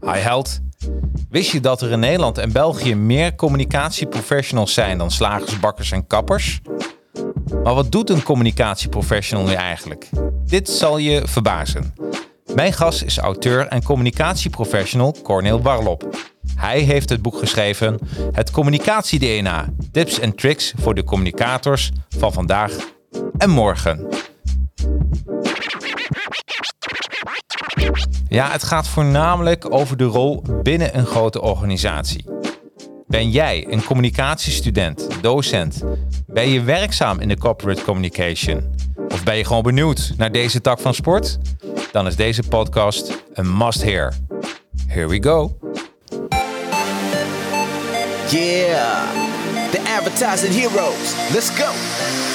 Hi held. Wist je dat er in Nederland en België meer communicatieprofessionals zijn dan slagers, bakkers en kappers? Maar wat doet een communicatieprofessional nu eigenlijk? Dit zal je verbazen. Mijn gast is auteur en communicatieprofessional Corneel Warlop. Hij heeft het boek geschreven Het Communicatie-DNA. Tips en tricks voor de communicators van vandaag en morgen. Ja, het gaat voornamelijk over de rol binnen een grote organisatie. Ben jij een communicatiestudent, docent? Ben je werkzaam in de corporate communication? Of ben je gewoon benieuwd naar deze tak van sport? Dan is deze podcast een must-hear. Here we go. Yeah, the advertising heroes. Let's go.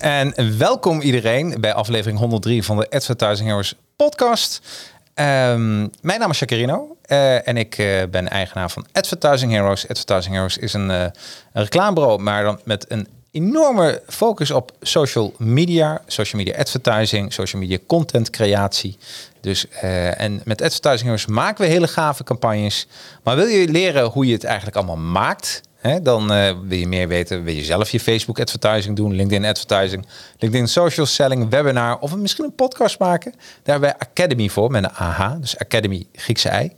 En welkom iedereen bij aflevering 103 van de Advertising Heroes podcast. Ehm, mijn naam is Jacarino uh, en ik uh, ben eigenaar van Advertising Heroes. Advertising Heroes is een, uh, een reclamebureau, maar dan met een enorme focus op social media, social media advertising, social media content creatie. Dus, en met Advertising Heroes maken we hele gave campagnes. Maar wil je leren hoe je het eigenlijk allemaal maakt? Dan uh, wil je meer weten, wil je zelf je Facebook advertising doen, LinkedIn advertising, LinkedIn social selling, webinar of misschien een podcast maken. Daar hebben wij Academy voor met een AH, dus Academy Griekse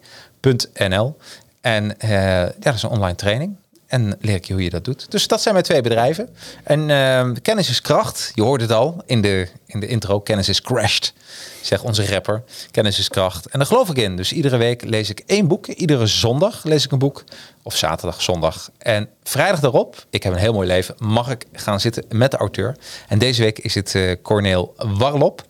I.nl. En uh, ja, dat is een online training. En leer ik je hoe je dat doet. Dus dat zijn mijn twee bedrijven. En uh, kennis is kracht. Je hoort het al in de, in de intro. Kennis is crashed, zegt onze rapper. Kennis is kracht. En daar geloof ik in. Dus iedere week lees ik één boek. Iedere zondag lees ik een boek. Of zaterdag, zondag. En vrijdag daarop, ik heb een heel mooi leven, mag ik gaan zitten met de auteur. En deze week is het uh, Corneel Warlop.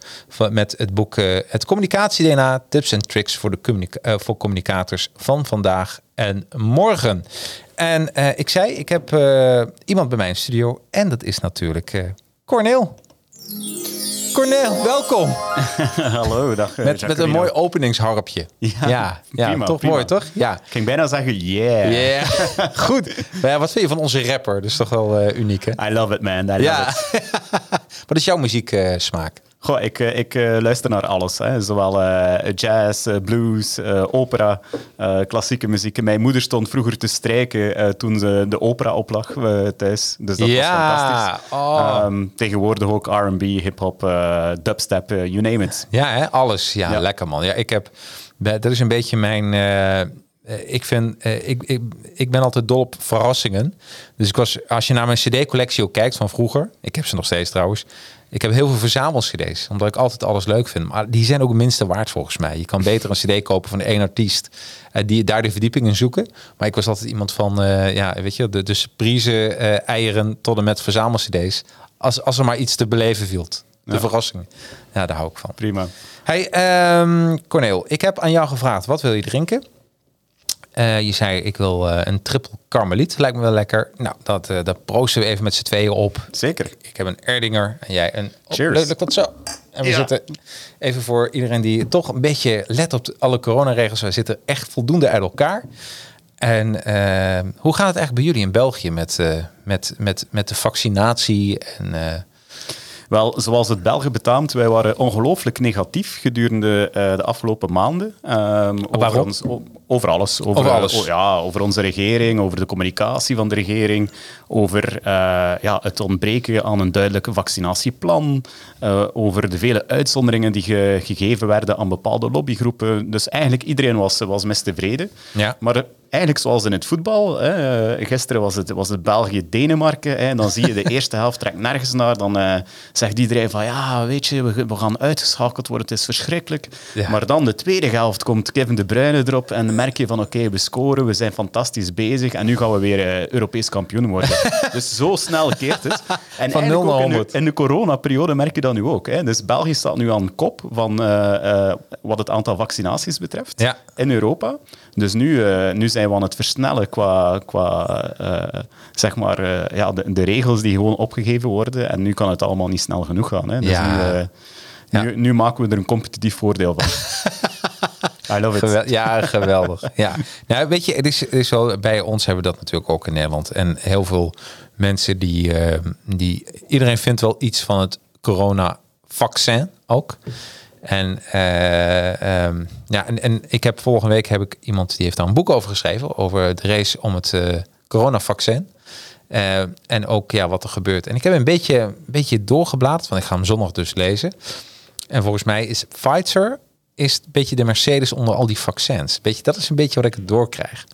Met het boek uh, Het Communicatie-DNA. Tips en tricks voor, de uh, voor communicators van vandaag en morgen. En uh, ik zei, ik heb uh, iemand bij mij in studio. En dat is natuurlijk uh, Corneel. Corneel, welkom. Hallo, dag. Met, met een mooi openingsharpje. Ja, ja, ja prima, toch prima. mooi, toch? Ja. Ik ging bijna zeggen, yeah. Yeah, goed. Maar ja, wat vind je van onze rapper? Dat is toch wel uniek, hè? I love it, man. I love ja. it. wat is jouw muzieksmaak? Goh, ik, ik uh, luister naar alles. Hè. Zowel uh, jazz, uh, blues, opera, klassieke muziek. Mijn moeder stond vroeger te strijken toen ze de opera oplag thuis. Dus dat ja. was fantastisch. Oh. Um, tegenwoordig ook R&B, hip-hop, dubstep, you name it. Ja, hè? alles. Ja, ja, lekker man. Ja, ik heb... Dat is een beetje mijn... ik, vind, ik, ik, ik ben altijd dol op verrassingen. Dus ik was, als je naar mijn CD-collectie ook kijkt van vroeger, ik heb ze nog steeds trouwens. Ik heb heel veel verzamels-CD's, omdat ik altijd alles leuk vind. Maar die zijn ook het minste waard volgens mij. Je kan beter een CD kopen van één artiest, uh, die daar de verdieping in zoeken. Maar ik was altijd iemand van, uh, ja, weet je, de, de surprise uh, eieren tot en met verzamels-CD's. Als, als er maar iets te beleven viel. De ja. verrassing. Ja, daar hou ik van. Prima. Hey, um, Corneel, ik heb aan jou gevraagd, wat wil je drinken? Uh, je zei, ik wil uh, een triple karmeliet. Lijkt me wel lekker. Nou, dat, uh, dat proosten we even met z'n tweeën op. Zeker. Ik heb een Erdinger en jij een... Cheers. Oh, lukt dat zo? En we ja. zitten even voor iedereen die toch een beetje let op alle coronaregels. We zitten echt voldoende uit elkaar. En hoe gaat het eigenlijk bij jullie in België met, met, met, met de vaccinatie en... Wel, zoals het Belgen betaamt, wij waren ongelooflijk negatief gedurende uh, de afgelopen maanden. Um, over, ons, over alles. Over, over alles. Uh, ja, over onze regering, over de communicatie van de regering, over uh, ja, het ontbreken aan een duidelijk vaccinatieplan, over de vele uitzonderingen die ge gegeven werden aan bepaalde lobbygroepen. Dus eigenlijk iedereen was, was mis tevreden. Ja. Maar eigenlijk zoals in het voetbal. Hè. Eh, gisteren was het, was het België-Denemarken. En dan zie je de eerste helft trekt nergens naar. Dan eh, zegt iedereen van ja, weet je, we, we gaan uitgeschakeld worden. Het is verschrikkelijk. Ja. Maar dan de tweede helft komt Kevin De Bruyne erop. En dan merk je van oké, we scoren, we zijn fantastisch bezig. En nu gaan we weer eh, Europees kampioen worden. dus zo snel keert het. En Van eigenlijk 0 naar in de- 100. in de coronaperiode merk je dat nu ook. Hè. Dus België staat nu aan kop van eh, eh, wat het aantal vaccinaties betreft Ja. in Europa. Dus nu, eh, nu zijn we aan het versnellen qua, qua zeg maar, ja, de, de regels die gewoon opgegeven worden. En nu kan het allemaal niet snel genoeg gaan. Hè. Dus Ja. nu, Ja. nu, nu maken we er een competitief voordeel van. I love it. Gewel- ja, geweldig. Ja. Nou, weet je, het is, het is wel, bij ons hebben we dat natuurlijk ook in Nederland. En heel veel mensen die, eh, die... Iedereen vindt wel iets van het corona-vaccin ook. En, ehm, ja, en, en ik heb volgende week heb ik iemand die heeft daar een boek over geschreven. Over de race om het eh corona-vaccin. Eh, en ook ja, wat er gebeurt. En ik heb een beetje, een beetje doorgebladerd, want ik ga hem zondag dus lezen. En volgens mij is Pfizer is een beetje de Mercedes onder al die vaccins. Beetje, dat is een beetje wat ik doorkrijg.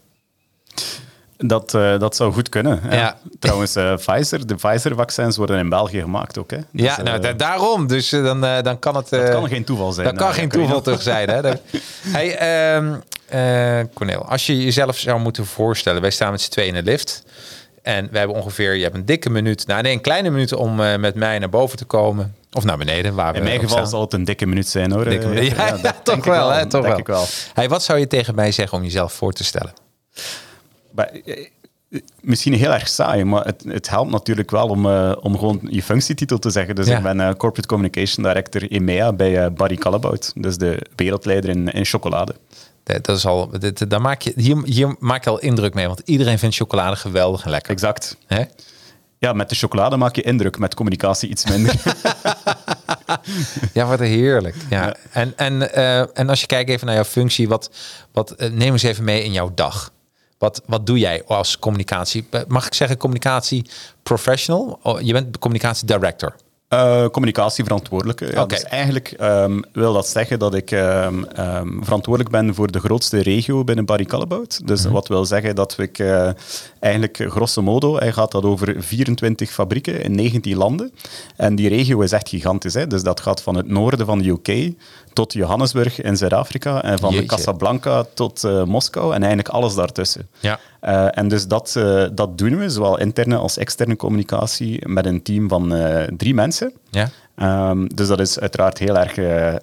Dat, eh, dat zou goed kunnen. Ja. Trouwens, eh, Pfizer, de Pfizer-vaccins worden in België gemaakt ook. Hè. Dus, ja, nou, eh, da- daarom. Dus dan, dan kan het... dat kan geen toeval zijn. Dat kan geen toeval terug zijn. Hè? Hey, ehm eh, Cornel, als je jezelf zou moeten voorstellen. Wij staan met z'n tweeën in de lift. En we hebben ongeveer, je hebt een dikke minuut, nou nee, een kleine minuut om eh, met mij naar boven te komen. Of naar beneden, waar we In mijn geval zal het een dikke minuut zijn hoor. Dikke Eh, minuut. Ja, toch wel, hè? Toch wel. wel. Hey, wat zou je tegen mij zeggen om jezelf voor te stellen? Maar, eh, misschien heel erg saai, maar het, het helpt natuurlijk wel om, om gewoon je functietitel te zeggen. Dus Ja. ik ben Corporate Communication Director EMEA bij Barry Callebaut. Dus de wereldleider in, in chocolade. Dat dat is al, dit, daar maak je, hier, hier maak je al indruk mee, want iedereen vindt chocolade geweldig en lekker. Exact. Hè? Ja, met de chocolade maak je indruk, met communicatie iets minder. Ja, wat heerlijk. Ja. Ja. En, en, eh, en als je kijkt even naar jouw functie, wat, wat, eh, neem eens even mee in jouw dag. Wat, wat doe jij als communicatie? eh, Mag ik zeggen communicatie professional? Oh, je bent communicatie director. Eh, communicatieverantwoordelijke. Ja. Dus eigenlijk ehm, wil dat zeggen dat ik ehm, ehm, verantwoordelijk ben voor de grootste regio binnen Barry Callebaut. Dus Mhm. wat wil zeggen dat ik eh, eigenlijk grosso modo, hij gaat dat over 24 fabrieken in 19 landen. En die regio is echt gigantisch. Hè? Dus dat gaat van het noorden van de UK tot Johannesburg in Zuid-Afrika en van Jeetje. Casablanca tot eh, Moskou en eigenlijk alles daartussen. Ja. Eh, en dus dat, eh, dat doen we, zowel interne als externe communicatie, met een team van drie mensen. Ja. Ehm, dus dat is uiteraard heel erg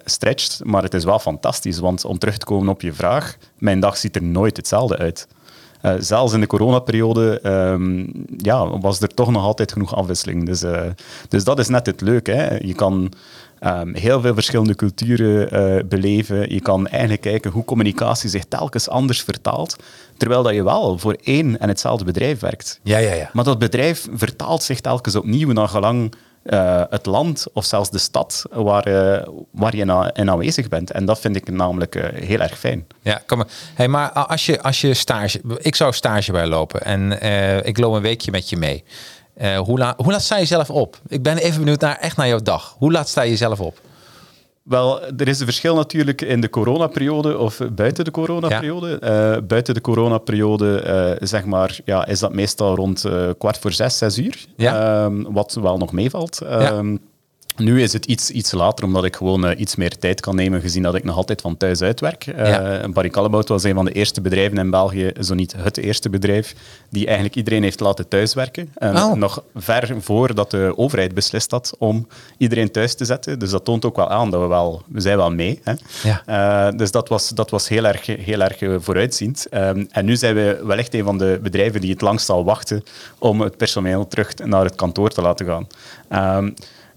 stretched, maar het is wel fantastisch. Want om terug te komen op je vraag, mijn dag ziet er nooit hetzelfde uit. Zelfs in de coronaperiode ehm, ja, was er toch nog altijd genoeg afwisseling. Dus, dus dat is net het leuke. Hè. Je kan ehm, heel veel verschillende culturen eh, beleven. Je kan eigenlijk kijken hoe communicatie zich telkens anders vertaalt. Terwijl dat je wel voor één en hetzelfde bedrijf werkt. Ja, ja, ja. Maar dat bedrijf vertaalt zich telkens opnieuw naar gelang eh, het land of zelfs de stad waar, eh, waar je na- in aanwezig bent. En dat vind ik namelijk heel erg fijn. Ja, kom maar. Hey, maar als je, als je stage... Ik zou stage bij lopen en ik loop een weekje met je mee. Eh, hoe, laat, hoe laat sta je zelf op? Ik ben even benieuwd naar, echt naar jouw dag. Hoe laat sta je zelf op? Wel, er is een verschil natuurlijk in de coronaperiode of buiten de coronaperiode. Eh, buiten de coronaperiode, eh, zeg maar, ja, is dat meestal rond kwart voor zes, zes uur. Ja. Ehm, wat wel nog meevalt. Ehm, Nu is het iets, iets later, omdat ik gewoon eh, iets meer tijd kan nemen, gezien dat ik nog altijd van thuis uitwerk. Ja. Barry was een van de eerste bedrijven in België, zo niet het eerste bedrijf, die eigenlijk iedereen heeft laten thuiswerken. En Oh. nog ver voordat de overheid beslist had om iedereen thuis te zetten. Dus dat toont ook wel aan dat we wel, we zijn wel mee. Hè? Ja. Eh, dus dat was, dat was heel erg, heel erg vooruitziend. Ehm, en nu zijn we wellicht een van de bedrijven die het langst zal wachten om het personeel terug naar het kantoor te laten gaan. Ehm,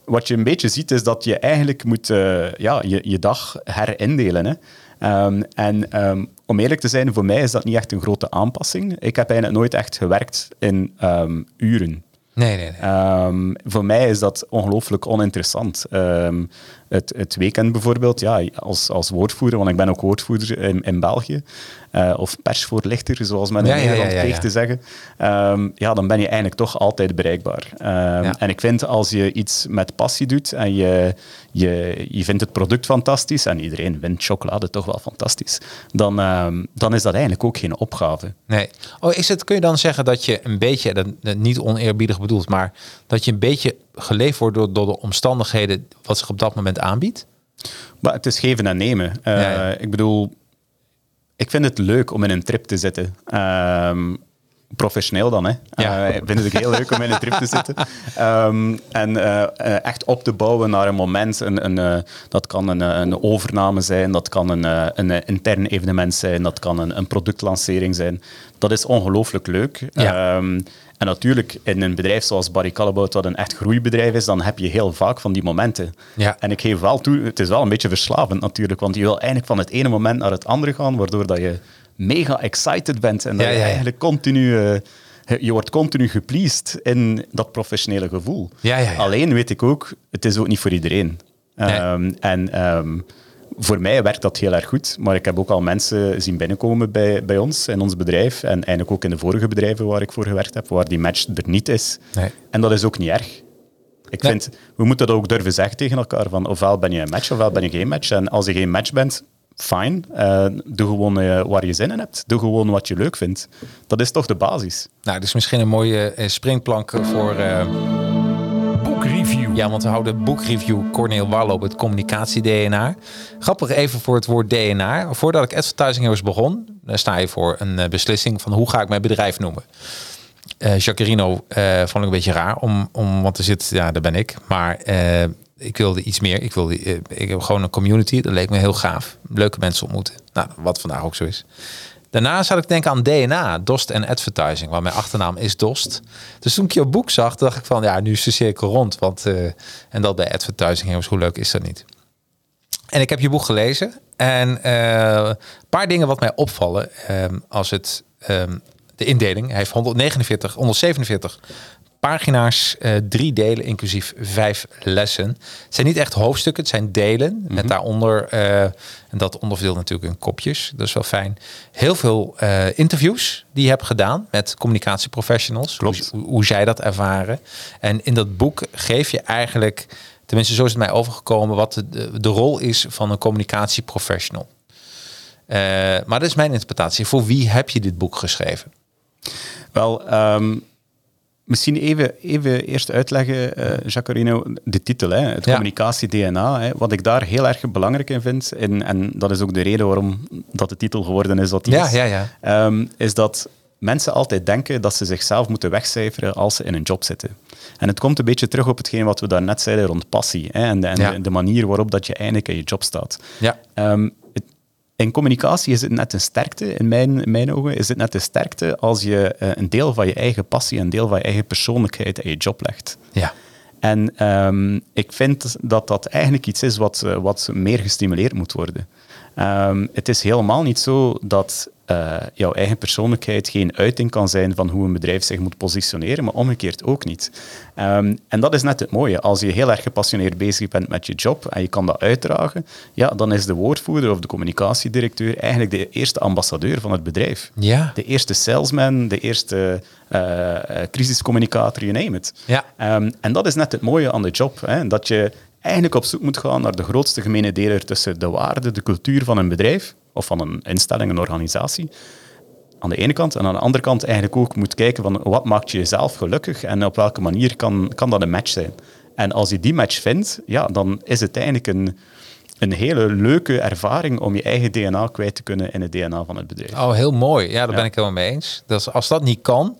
wat je een beetje ziet, is dat je eigenlijk moet eh, ja, je, je dag herindelen. Hè? Ehm, en ehm, om eerlijk te zijn, voor mij is dat niet echt een grote aanpassing. Ik heb eigenlijk nooit echt gewerkt in ehm, uren. Nee, nee, nee. Voor mij is dat ongelooflijk oninteressant. Het, het weekend bijvoorbeeld, ja, als, als woordvoerder, want ik ben ook woordvoerder in, in België, eh, of persvoorlichter, zoals men in Nederland ja, te zeggen, Ehm, ja, dan ben je eigenlijk toch altijd bereikbaar. Ehm. En ik vind als je iets met passie doet en je, je, je vindt het product fantastisch, en iedereen vindt chocolade toch wel fantastisch, dan, ehm, dan is dat eigenlijk ook geen opgave. Nee. Oh, is het, kun je dan zeggen dat je een beetje, dat, dat niet oneerbiedig bedoeld, maar dat je een beetje geleefd wordt door, door de omstandigheden wat zich op dat moment aanbiedt? Maar het is geven en nemen. Eh, Ja, ja. Ik bedoel, ik vind het leuk om in een trip te zitten. Ehm, professioneel dan, hè. Ja. Eh, ik vind het heel leuk om in een trip te zitten. Ehm, en eh, eh, echt op te bouwen naar een moment. Een, een, dat kan een, een overname zijn, dat kan een, een intern evenement zijn, dat kan een, een productlancering zijn. Dat is ongelooflijk leuk. Ja. Ehm, en natuurlijk, in een bedrijf zoals Barry Callebaut, wat een echt groeibedrijf is, dan heb je heel vaak van die momenten. Ja. En ik geef wel toe, het is wel een beetje verslavend natuurlijk, want je wil eigenlijk van het ene moment naar het andere gaan, waardoor dat je mega excited bent en dat Ja, je ja, eigenlijk continu... eh, je wordt continu gepleased in dat professionele gevoel. Ja, ja, ja. Alleen weet ik ook, het is ook niet voor iedereen. Nee. Ehm, en ehm, voor mij werkt dat heel erg goed, maar ik heb ook al mensen zien binnenkomen bij, bij ons, in ons bedrijf, en eigenlijk ook in de vorige bedrijven waar ik voor gewerkt heb, waar die match er niet is. Nee. En dat is ook niet erg. Ik Nee. vind, we moeten dat ook durven zeggen tegen elkaar, van ofwel ben je een match, ofwel ben je geen match. En als je geen match bent, fine. Eh, doe gewoon eh, waar je zin in hebt. Doe gewoon wat je leuk vindt. Dat is toch de basis. Nou, dat is misschien een mooie eh, springplank voor... eh. Ja, want we houden boekreview Corneel Wallo op het communicatie-DNA. Grappig even voor het woord DNA. Voordat ik Advertising Heroes begon, dan sta je voor een eh, beslissing van hoe ga ik mijn bedrijf noemen. Eh eh, vond ik een beetje raar, om, om, want er zit, ja, daar ben ik. Maar eh, ik wilde iets meer. Ik wilde, eh, ik heb gewoon een community. Dat leek me heel gaaf. Leuke mensen ontmoeten. Nou, wat vandaag ook zo is. Daarna zat ik denken aan DNA, Dost en Advertising, waar mijn achternaam is Dost. Dus toen ik jouw boek zag, dacht ik van, ja, nu is de cirkel rond. Want, eh, en dat bij Advertising, jongens, hoe leuk is dat niet? En ik heb je boek gelezen. En eh, een paar dingen wat mij opvallen. ehm, als het ehm, de indeling. Hij heeft 149, 147 pagina's, eh, drie delen, inclusief vijf lessen. Het zijn niet echt hoofdstukken, het zijn delen. Met daaronder, eh, en dat onderverdeeld natuurlijk in kopjes. Dat is wel fijn. Heel veel eh, interviews die je hebt gedaan met communicatieprofessionals. Klopt. Hoe, hoe zij dat ervaren. En in dat boek geef je eigenlijk, tenminste zo is het mij overgekomen, wat de, de, de rol is van een communicatieprofessional. Maar dat is mijn interpretatie. Voor wie heb je dit boek geschreven? Wel, ehm, misschien even, even eerst uitleggen, eh Jacarino, de titel, hè, het Ja. communicatie-DNA. Wat ik daar heel erg belangrijk in vind, en, en dat is ook de reden waarom dat de titel geworden is wat die Ja, is, ja, ja. ehm, is dat mensen altijd denken dat ze zichzelf moeten wegcijferen als ze in een job zitten. En het komt een beetje terug op hetgeen wat we daarnet zeiden rond passie hè, en, de, en Ja. de, de manier waarop dat je eigenlijk in je job staat. Ja. Ehm, het- in communicatie is het net een sterkte, in mijn, in mijn ogen, is het net een sterkte als je eh, een deel van je eigen passie, een deel van je eigen persoonlijkheid in je job legt. Ja. En ehm, ik vind dat dat eigenlijk iets is wat, eh, wat meer gestimuleerd moet worden. Ehm, het is helemaal niet zo dat eh, jouw eigen persoonlijkheid geen uiting kan zijn van hoe een bedrijf zich moet positioneren, maar omgekeerd ook niet. Ehm, en dat is net het mooie. Als je heel erg gepassioneerd bezig bent met je job en je kan dat uitdragen, ja, dan is de woordvoerder of de communicatiedirecteur eigenlijk de eerste ambassadeur van het bedrijf. Ja. De eerste salesman, de eerste eh, crisiscommunicator, you name it. Ja. Ehm, en dat is net het mooie aan de job. Hè? Dat je eigenlijk op zoek moet gaan naar de grootste gemene deler tussen de waarde, de cultuur van een bedrijf of van een instelling, een organisatie. Aan de ene kant. En aan de andere kant eigenlijk ook moet kijken van wat maakt je jezelf gelukkig en op welke manier kan, kan dat een match zijn. En als je die match vindt, ja, dan is het eigenlijk een, een hele leuke ervaring om je eigen DNA kwijt te kunnen in het DNA van het bedrijf. Oh, heel mooi. Ja, daar Ja. ben ik helemaal mee eens. Dus als dat niet kan,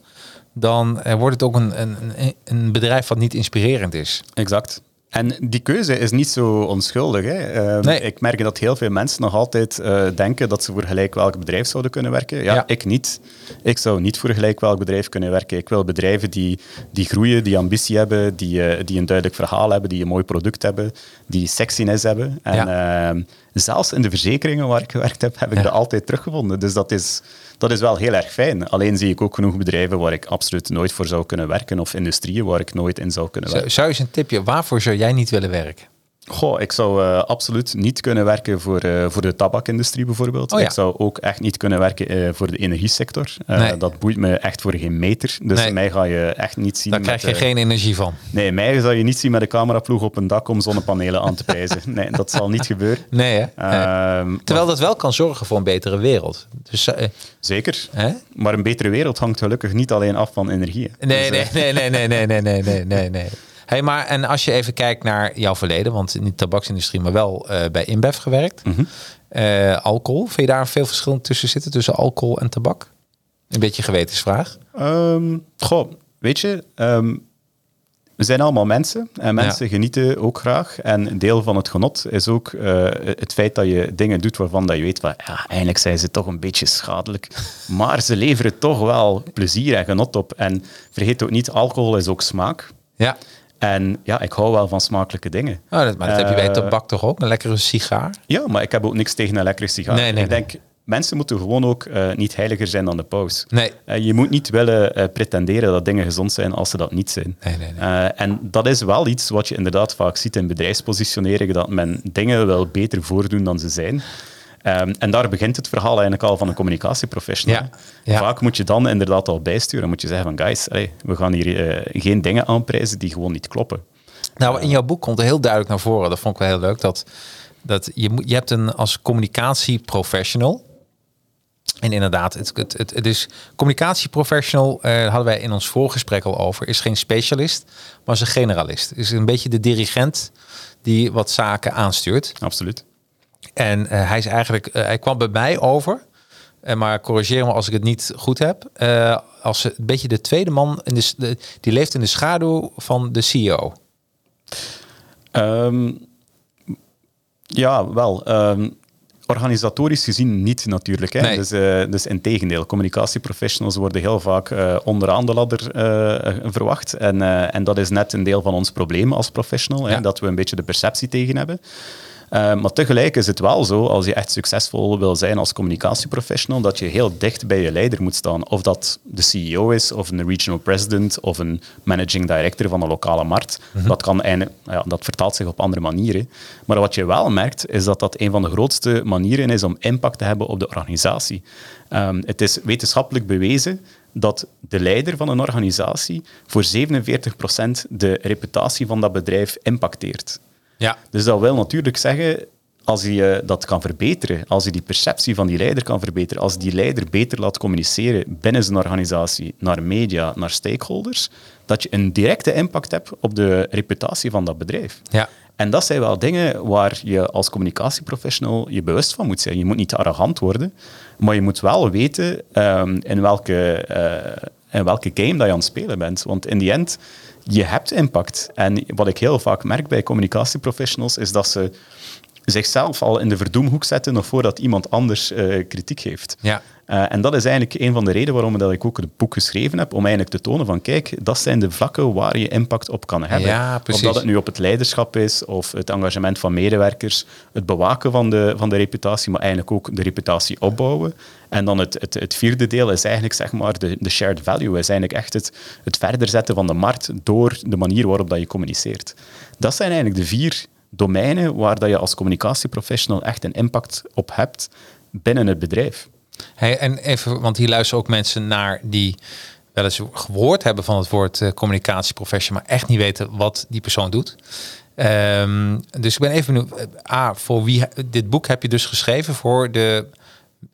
dan eh, wordt het ook een, een, een- een bedrijf wat niet inspirerend is. Exact. En die keuze is niet zo onschuldig. Hè. Ehm, Nee. Ik merk dat heel veel mensen nog altijd eh, denken dat ze voor gelijk welk bedrijf zouden kunnen werken. Ja, Ja. ik niet. Ik zou niet voor gelijk welk bedrijf kunnen werken. Ik wil bedrijven die, die groeien, die ambitie hebben, die, eh, die een duidelijk verhaal hebben, die een mooi product hebben, die sexiness hebben. En ehm, zelfs in de verzekeringen waar ik gewerkt heb, heb ik Ja. dat altijd teruggevonden. Dus dat is, dat is wel heel erg fijn. Alleen zie ik ook genoeg bedrijven waar ik absoluut nooit voor zou kunnen werken of industrieën waar ik nooit in zou kunnen werken. Zou, eens een tipje, waarvoor zou jij niet willen werken? Goh, ik zou eh, absoluut niet kunnen werken voor, eh, voor de tabakindustrie bijvoorbeeld. Oh ja. Ik zou ook echt niet kunnen werken eh, voor de energiesector. Nee. Dat boeit me echt voor geen meter. Dus Nee. mij ga je echt niet zien. Daar met, krijg je geen energie van. Nee, mij zal je niet zien met een cameraploeg op een dak om zonnepanelen aan te prijzen. Nee, dat zal niet gebeuren. Nee, hè? Nee. Ehm, Terwijl dat wel kan zorgen voor een betere wereld. Dus, Zeker. hè? Maar een betere wereld hangt gelukkig niet alleen af van energie. Nee, Dus, nee, eh, nee, nee, nee, nee, nee, nee, nee, nee. Hey, maar en als je even kijkt naar jouw verleden, want in de tabaksindustrie, maar wel eh, bij InBev gewerkt. Mhm. Eh, alcohol, vind je daar veel verschil tussen zitten, tussen alcohol en tabak? Een beetje gewetensvraag. Ehm, goh, weet je, ehm, we zijn allemaal mensen en mensen genieten ook graag. En een deel van het genot is ook eh, het feit dat je dingen doet waarvan dat je weet van, ja, eigenlijk zijn ze toch een beetje schadelijk. Maar ze leveren toch wel plezier en genot op. En vergeet ook niet, alcohol is ook smaak. Ja. En ja, ik hou wel van smakelijke dingen. Oh, dat, maar dat heb je bij Eh, tabak toch ook? Een lekkere sigaar? Ja, maar ik heb ook niks tegen een lekkere sigaar. Nee, nee, ik nee. denk, mensen moeten gewoon ook eh, niet heiliger zijn dan de paus. Nee. Eh, je moet niet willen pretenderen dat dingen gezond zijn als ze dat niet zijn. Nee, nee, nee. En dat is wel iets wat je inderdaad vaak ziet in bedrijfspositionering, dat men dingen wel beter voordoen dan ze zijn. Ehm, en daar begint het verhaal eigenlijk al van een communicatieprofessional. Ja, ja. Vaak moet je dan inderdaad al bijsturen. Moet je zeggen van, guys, allee, we gaan hier eh, geen dingen aanprijzen die gewoon niet kloppen. Nou, in jouw boek komt er heel duidelijk naar voren. Dat vond ik wel heel leuk. Dat, dat je, moet, je hebt een als communicatieprofessional. En inderdaad, het, het, het, het is communicatieprofessional, eh hadden wij in ons voorgesprek al over, is geen specialist, maar is een generalist. Is een beetje de dirigent die wat zaken aanstuurt. Absoluut. En eh, hij is eigenlijk, eh, hij kwam bij mij over, eh, maar corrigeer me als ik het niet goed heb, als een beetje de tweede man in de, die leeft in de schaduw van de CEO. Ehm, ja, wel. Ehm, organisatorisch gezien niet natuurlijk. Hè. Nee. Dus, eh, dus in tegendeel, communicatieprofessionals worden heel vaak onderaan de ladder verwacht. En, en dat is net een deel van ons probleem als professional, hè, Ja. dat we een beetje de perceptie tegen hebben. Eh, maar tegelijk is het wel zo, als je echt succesvol wil zijn als communicatieprofessional, dat je heel dicht bij je leider moet staan. Of dat de CEO is, of een regional president, of een managing director van een lokale markt. Dat, kan eigenlijk, ja, dat vertaalt zich op andere manieren. Maar wat je wel merkt, is dat dat een van de grootste manieren is om impact te hebben op de organisatie. Ehm, het is wetenschappelijk bewezen dat de leider van een organisatie voor 47% de reputatie van dat bedrijf impacteert. Ja. Dus dat wil natuurlijk zeggen, als je dat kan verbeteren, als je die perceptie van die leider kan verbeteren, als die leider beter laat communiceren binnen zijn organisatie, naar media, naar stakeholders, dat je een directe impact hebt op de reputatie van dat bedrijf. Ja. En dat zijn wel dingen waar je als communicatieprofessional je bewust van moet zijn. Je moet niet arrogant worden, maar je moet wel weten ehm, in, welke, eh, in welke game dat je aan het spelen bent. Want in die end, je hebt impact. En wat ik heel vaak merk bij communicatieprofessionals, is dat ze zichzelf al in de verdoemhoek zetten nog voordat iemand anders eh, kritiek geeft. Ja. Eh, en dat is eigenlijk een van de redenen waarom dat ik ook het boek geschreven heb, om eigenlijk te tonen van, kijk, dat zijn de vlakken waar je impact op kan hebben. Ja, of dat het nu op het leiderschap is, of het engagement van medewerkers, het bewaken van de, van de reputatie, maar eigenlijk ook de reputatie opbouwen. En dan het, het, het vierde deel is eigenlijk zeg maar de, de shared value, is eigenlijk echt het, het verder zetten van de markt door de manier waarop dat je communiceert. Dat zijn eigenlijk de vier domeinen waar dat je als communicatieprofessional echt een impact op hebt binnen het bedrijf. Hey, en even, want hier luisteren ook mensen naar die wel eens gehoord hebben van het woord eh, communicatieprofessional, maar echt niet weten wat die persoon doet. Ehm, dus ik ben even benieuwd, eh, A, voor wie dit boek heb je dus geschreven voor de,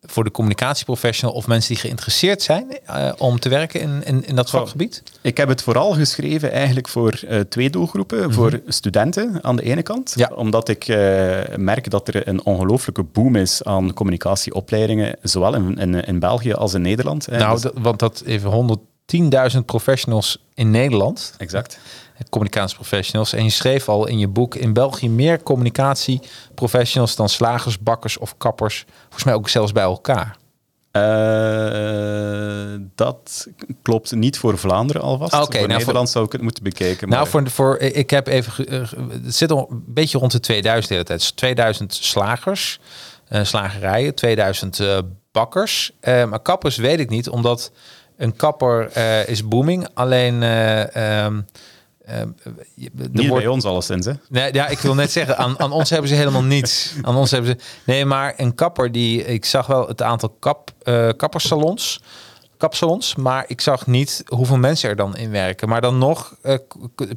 voor de communicatieprofessional of mensen die geïnteresseerd zijn eh, om te werken in, in, in dat vakgebied? Ik heb het vooral geschreven eigenlijk voor eh, twee doelgroepen. Voor studenten aan de ene kant, Ja. omdat ik eh, merk dat er een ongelooflijke boom is aan communicatieopleidingen, zowel in, in, in België als in Nederland. hè. nou, Dus- dat- want dat even 110.000 professionals in Nederland. exact. communicatieprofessionals. En je schreef al in je boek in België meer communicatieprofessionals dan slagers, bakkers of kappers. Volgens mij ook zelfs bij elkaar. Eh, dat klopt niet voor Vlaanderen alvast. Oké, voor nou, voor- Nederland zou ik het moeten bekijken. Nou, maar- voor, voor, ik heb even. eh, Het zit al een beetje rond de 2000 de hele tijd. Dus 2000 slagers, eh, slagerijen, 2000 eh, bakkers. Maar kappers weet ik niet, omdat een kapper eh, is booming. Alleen. eh, ehm, eh, er Niet wordt- bij ons alleszins, hè? Nee, ja, ik wil net zeggen, aan, aan ons hebben ze helemaal niets. Aan ons hebben ze. Nee, maar een kapper die. Ik zag wel het aantal kap, eh, kappersalons. Kapsalons, maar ik zag niet hoeveel mensen er dan in werken. Maar dan nog,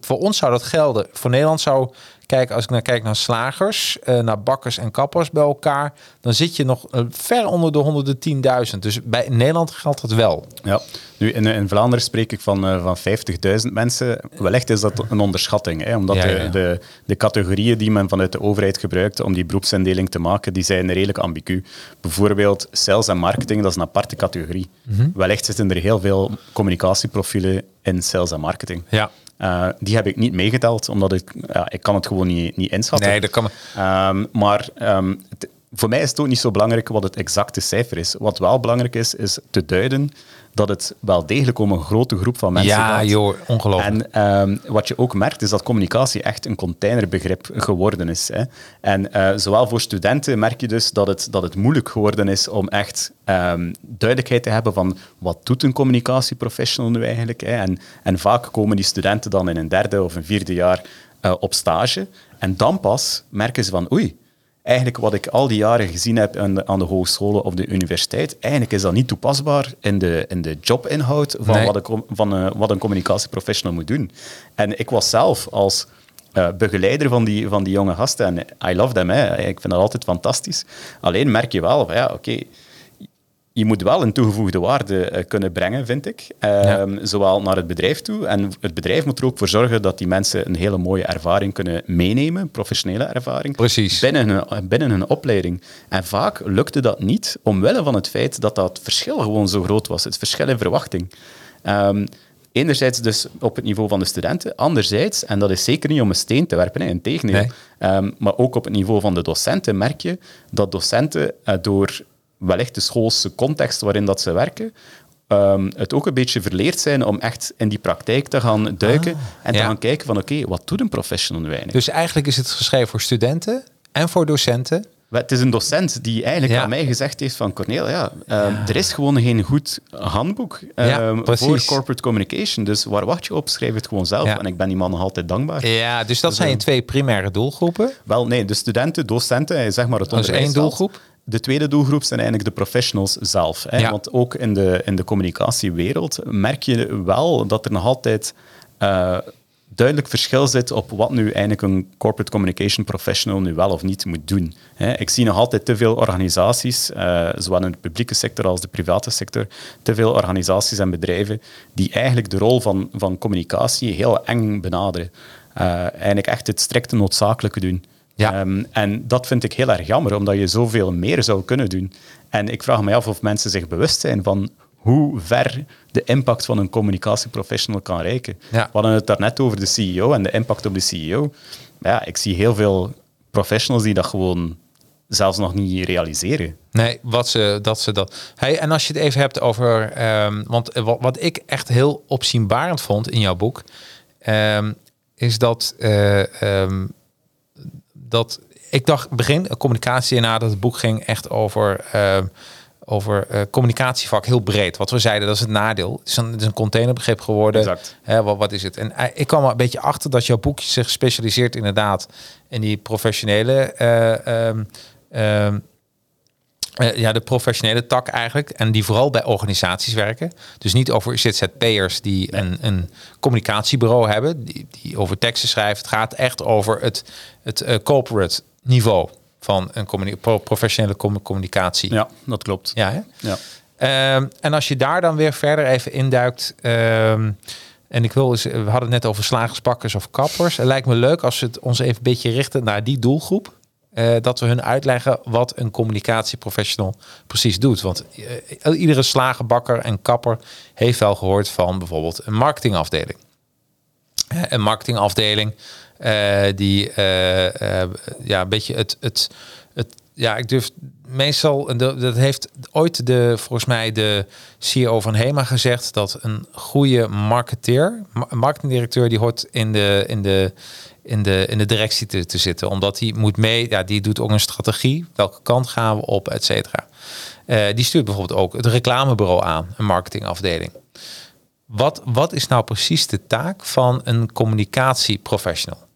voor ons zou dat gelden. Voor Nederland zou, kijk, als ik naar kijk naar slagers, eh, naar bakkers en kappers bij elkaar, dan zit je nog eh, ver onder de honderden tienduizend. Dus bij in Nederland geldt dat wel. Ja, nu in, in Vlaanderen spreek ik van, eh, van 50.000 mensen. Wellicht is dat een onderschatting, hè, omdat Ja, de, ja. De, de categorieën die men vanuit de overheid gebruikt om die beroepsindeling te maken, die zijn redelijk ambigu. Bijvoorbeeld sales en marketing, dat is een aparte categorie. Mhm. Wellicht zitten er heel veel communicatieprofielen in sales en marketing. Ja. Eh, die heb ik niet meegeteld, omdat ik, ja, ik kan het gewoon niet, niet inschatten. Nee, dat kan. Ehm, maar ehm, voor mij is het ook niet zo belangrijk wat het exacte cijfer is. Wat wel belangrijk is, is te duiden dat het wel degelijk om een grote groep van mensen Ja, gaat. joh, ongelooflijk. En ehm, wat je ook merkt, is dat communicatie echt een containerbegrip geworden is. Hè. En eh, zowel voor studenten merk je dus dat het, dat het moeilijk geworden is om echt ehm, duidelijkheid te hebben van wat doet een communicatieprofessional nu eigenlijk. Hè. En, en vaak komen die studenten dan in een derde of een vierde jaar eh, op stage. En dan pas merken ze van oei, eigenlijk wat ik al die jaren gezien heb aan de, aan de hogescholen of de universiteit, eigenlijk is dat niet toepasbaar in de, in de jobinhoud van, Nee. wat, een, van eh, wat een communicatieprofessional moet doen. En ik was zelf als eh, begeleider van die, van die jonge gasten, en I love them, hè. ik vind dat altijd fantastisch. Alleen merk je wel, van, ja, oké, je moet wel een toegevoegde waarde eh, kunnen brengen, vind ik. Ehm, Zowel naar het bedrijf toe. En het bedrijf moet er ook voor zorgen dat die mensen een hele mooie ervaring kunnen meenemen, professionele ervaring. Precies. Binnen hun, binnen hun opleiding. En vaak lukte dat niet, omwille van het feit dat dat verschil gewoon zo groot was. Het verschil in verwachting. Ehm, enerzijds dus op het niveau van de studenten. Anderzijds, en dat is zeker niet om een steen te werpen, in tegendeel. Nee. Ehm, maar ook op het niveau van de docenten merk je dat docenten eh, door wellicht de schoolse context waarin dat ze werken, ehm, het ook een beetje verleerd zijn om echt in die praktijk te gaan duiken en te ja. gaan kijken van oké, wat doet een professional nu eigenlijk? Dus eigenlijk is het geschreven voor studenten en voor docenten. Het is een docent die eigenlijk Ja. aan mij gezegd heeft van Cornel, ja, ehm, er is gewoon geen goed handboek Ja, ehm, voor corporate communication. Dus waar wacht je op? Schrijf het gewoon zelf. Ja. En ik ben die man nog altijd dankbaar. Ja, dus dat zijn je twee primaire doelgroepen. Wel, nee, de studenten, docenten, eh, zeg maar het Dat is één doelgroep? De tweede doelgroep zijn eigenlijk de professionals zelf. Hè? Ja. Want ook in de, in de communicatiewereld merk je wel dat er nog altijd eh, duidelijk verschil zit op wat nu eigenlijk een corporate communication professional nu wel of niet moet doen. Hè? Ik zie nog altijd te veel organisaties, eh, zowel in de publieke sector als de private sector, te veel organisaties en bedrijven die eigenlijk de rol van, van communicatie heel eng benaderen. Eh, eigenlijk echt het strikte noodzakelijke doen. Ja. Ehm, en dat vind ik heel erg jammer, omdat je zoveel meer zou kunnen doen. En ik vraag me af of mensen zich bewust zijn van hoe ver de impact van een communicatieprofessional kan reiken. Ja. We hadden het daarnet over de CEO en de impact op de CEO. Ja, ik zie heel veel professionals die dat gewoon zelfs nog niet realiseren. Nee, wat ze, dat ze dat. Hey, en als je het even hebt over. ehm, want wat, wat ik echt heel opzienbarend vond in jouw boek. ehm, is dat. eh, dat ik dacht begin communicatie en nadat het boek ging echt over. ehm, over eh, communicatievak heel breed. Wat we zeiden, dat is het nadeel. Het is een, het is een containerbegrip geworden. Hè, wat, wat is het? En eh, ik kwam er een beetje achter dat jouw boekje zich specialiseert inderdaad in die professionele eh, ehm, eh, ja, de professionele tak eigenlijk. En die vooral bij organisaties werken. Dus niet over ZZP'ers die een, een communicatiebureau hebben. Die, die over teksten schrijven. Het gaat echt over het, het eh, corporate niveau van een communi- professionele commu- communicatie. Ja, dat klopt. Ja, hè? Ja. Ehm, en als je daar dan weer verder even induikt. ehm, en ik wil eens, we hadden het net over slagersbakkers of kappers. Het lijkt me leuk als we het ons even een beetje richten naar die doelgroep. Eh, dat we hun uitleggen wat een communicatieprofessional precies doet. Want eh, iedere slagerbakker en kapper heeft wel gehoord van bijvoorbeeld een marketingafdeling. Eh, een marketingafdeling die ja, een beetje het, het, het ja, ik durf meestal, dat heeft ooit de, volgens mij de CEO van Hema gezegd, dat een goede marketeer, marketingdirecteur, die hoort in de, in de, in de, in de directie te, te zitten. Omdat die moet mee, ja, die doet ook een strategie, welke kant gaan we op, et cetera. Eh, die stuurt bijvoorbeeld ook het reclamebureau aan, een marketingafdeling. Wat, wat is nou precies de taak van een communicatieprofessional?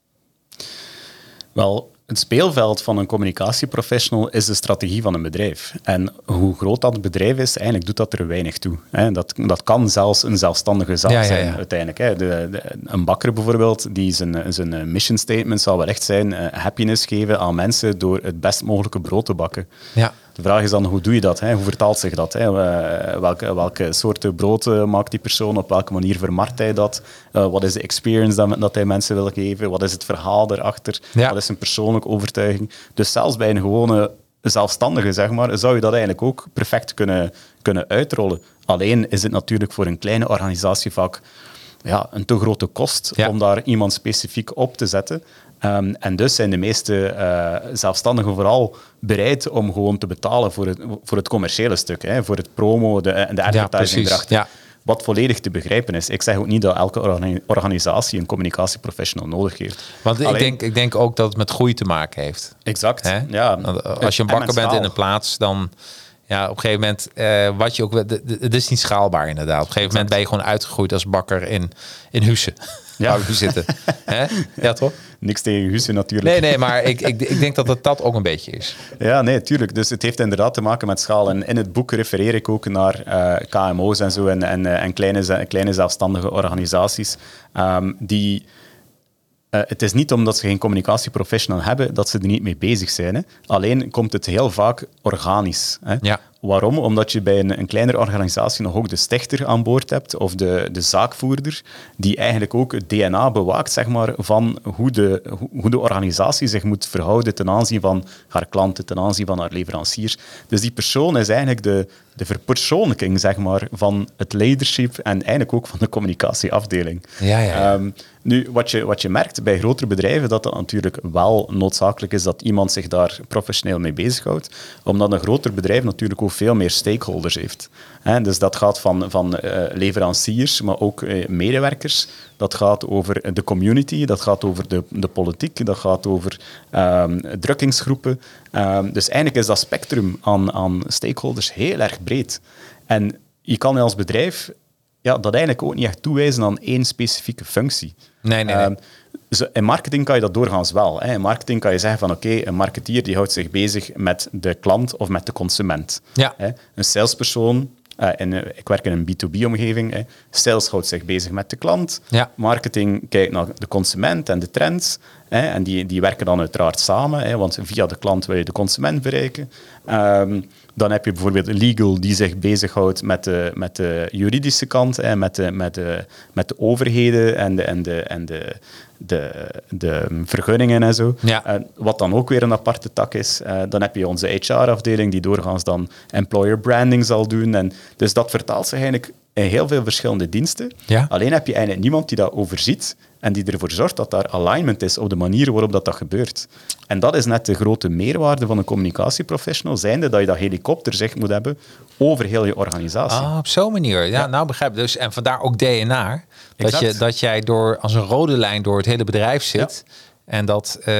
Wel, het speelveld van een communicatieprofessional is de strategie van een bedrijf. En hoe groot dat bedrijf is, eigenlijk doet dat er weinig toe. Dat, dat kan zelfs een zelfstandige zaak Ja, zijn ja. uiteindelijk. De, de- een bakker bijvoorbeeld, die zijn, zijn mission statement zal wel echt zijn eh, happiness geven aan mensen door het best mogelijke brood te bakken. Ja. De vraag is dan, hoe doe je dat? Hè? Hoe vertaalt zich dat? Hè? Eh, welke, welke soorten brood eh, maakt die persoon? Op welke manier vermarkt hij dat? Eh, wat is de experience dat, dat hij mensen wil geven? Wat is het verhaal daarachter? Ja. Wat is zijn persoonlijke overtuiging? Dus zelfs bij een gewone zelfstandige, zeg maar, zou je dat eigenlijk ook perfect kunnen, kunnen uitrollen. Alleen is het natuurlijk voor een kleine organisatie vaak ja, een te grote kost Ja. om daar iemand specifiek op te zetten. Ehm, en dus zijn de meeste eh, zelfstandigen vooral bereid om gewoon te betalen voor het, voor het commerciële stuk, hè, voor het promo de, en de advertising ja. Wat volledig te begrijpen is. Ik zeg ook niet dat elke organi- organisatie een communicatieprofessional nodig heeft. Want ik denk, ik denk ook dat het met groei te maken heeft. Exact. Hè? Ja. Want Als je een En bakker bent in een plaats, dan ja, op een gegeven moment, eh, wat je ook, het is niet schaalbaar inderdaad. Op een gegeven moment ben je gewoon uitgegroeid als bakker in, in Hussen. Ja. Waar we nu zitten. Hè? Ja, toch? Niks tegen Hussen natuurlijk. Nee, nee, maar ik, ik, ik denk dat het dat ook een beetje is. Ja, nee, tuurlijk. Dus het heeft inderdaad te maken met schaal. En in het boek refereer ik ook naar eh, KMO's en zo en, en, eh, en kleine, kleine zelfstandige organisaties ehm, die... eh, het is niet omdat ze geen communicatieprofessional hebben dat ze er niet mee bezig zijn. Hè. Alleen komt het heel vaak organisch. Hè. Ja. Waarom? Omdat je bij een, een kleinere organisatie nog ook de stichter aan boord hebt of de, de zaakvoerder, die eigenlijk ook het DNA bewaakt zeg maar, van hoe de, hoe- de organisatie zich moet verhouden ten aanzien van haar klanten, ten aanzien van haar leveranciers. Dus die persoon is eigenlijk de, de verpersoonlijking zeg maar, van het leadership en eigenlijk ook van de communicatieafdeling. Ja, ja, ja. Ehm, nu, wat je, wat je merkt bij grotere bedrijven, dat dat natuurlijk wel noodzakelijk is dat iemand zich daar professioneel mee bezighoudt, omdat een groter bedrijf natuurlijk ook veel meer stakeholders heeft. Dus dat gaat van, van eh, leveranciers, maar ook eh, medewerkers. Dat gaat over de community, dat gaat over de, de politiek, dat gaat over ehm, drukkingsgroepen. Ehm, dus eigenlijk is dat spectrum aan, aan stakeholders heel erg breed. En je kan als bedrijf ja, dat eigenlijk ook niet echt toewijzen aan één specifieke functie. Nee, nee, nee. Ehm, in marketing kan je dat doorgaans wel. Hè. In marketing kan je zeggen van oké, een marketeer die houdt zich bezig met de klant of met de consument. Ja. Hè. Een salespersoon, eh, en, eh, ik werk in een B2B-omgeving, hè. sales houdt zich bezig met de klant. Ja. Marketing kijkt naar de consument en de trends. Hè, en die, die werken dan uiteraard samen, hè, want via de klant wil je de consument bereiken. Ehm, dan heb je bijvoorbeeld legal die zich bezighoudt met de, met de juridische kant, hè, met, de, met, de, met de overheden en de, en de, en de, de, de vergunningen en zo. Ja. Eh, wat dan ook weer een aparte tak is. Eh, dan heb je onze HR-afdeling die doorgaans dan employer branding zal doen. En dus dat vertaalt zich eigenlijk in heel veel verschillende diensten. Ja. Alleen heb je eigenlijk niemand die dat overziet en die ervoor zorgt dat daar alignment is op de manier waarop dat, dat gebeurt. En dat is net de grote meerwaarde van een communicatieprofessional, zijnde dat je dat helikopterzicht moet hebben over heel je organisatie. Ah, op zo'n manier. Ja, nou begrijp ik. Dus, en vandaar ook DNA. Dat, Exact. je, dat jij door, als een rode lijn door het hele bedrijf zit. En dat eh,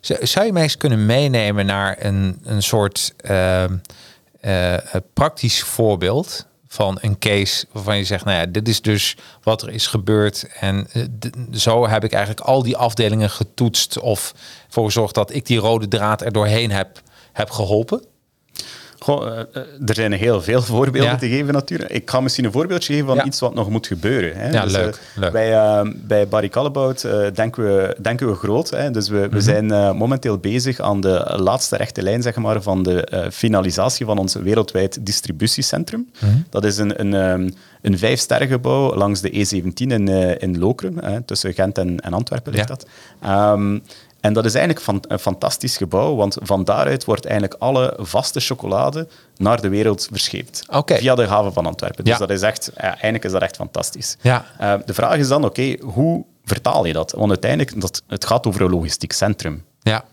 z- zou je mij eens kunnen meenemen naar een, een soort eh, eh, praktisch voorbeeld van een case waarvan je zegt, nou ja, dit is dus wat er is gebeurd. En eh, zo heb ik eigenlijk al die afdelingen getoetst of voor gezorgd dat ik die rode draad er doorheen heb, heb geholpen. Goh, eh, eh, er zijn heel veel voorbeelden Ja. te geven natuurlijk. Ik ga misschien een voorbeeldje geven van Ja. iets wat nog moet gebeuren. Hè. Ja, Dus, leuk, eh, leuk. Bij, eh, bij Barry Callebaut denken, we, denken we groot. Hè. Dus we, Mhm. we zijn momenteel bezig aan de laatste rechte lijn zeg maar, van de finalisatie van ons wereldwijd distributiecentrum. Mhm. Dat is een, een, ehm, een vijfsterrengebouw langs de E17 in, in Lokeren. Hè. Tussen Gent en, en Antwerpen ligt dat. Ehm, en dat is eigenlijk van, een fantastisch gebouw, want van daaruit wordt eigenlijk alle vaste chocolade naar de wereld verscheept. Via de haven van Antwerpen. Dus Ja. dat is echt, ja, eigenlijk is dat echt fantastisch. Ja. Eh, de vraag is dan, oké, hoe vertaal je dat? Want uiteindelijk, dat, het gaat over een logistiek centrum. Ja.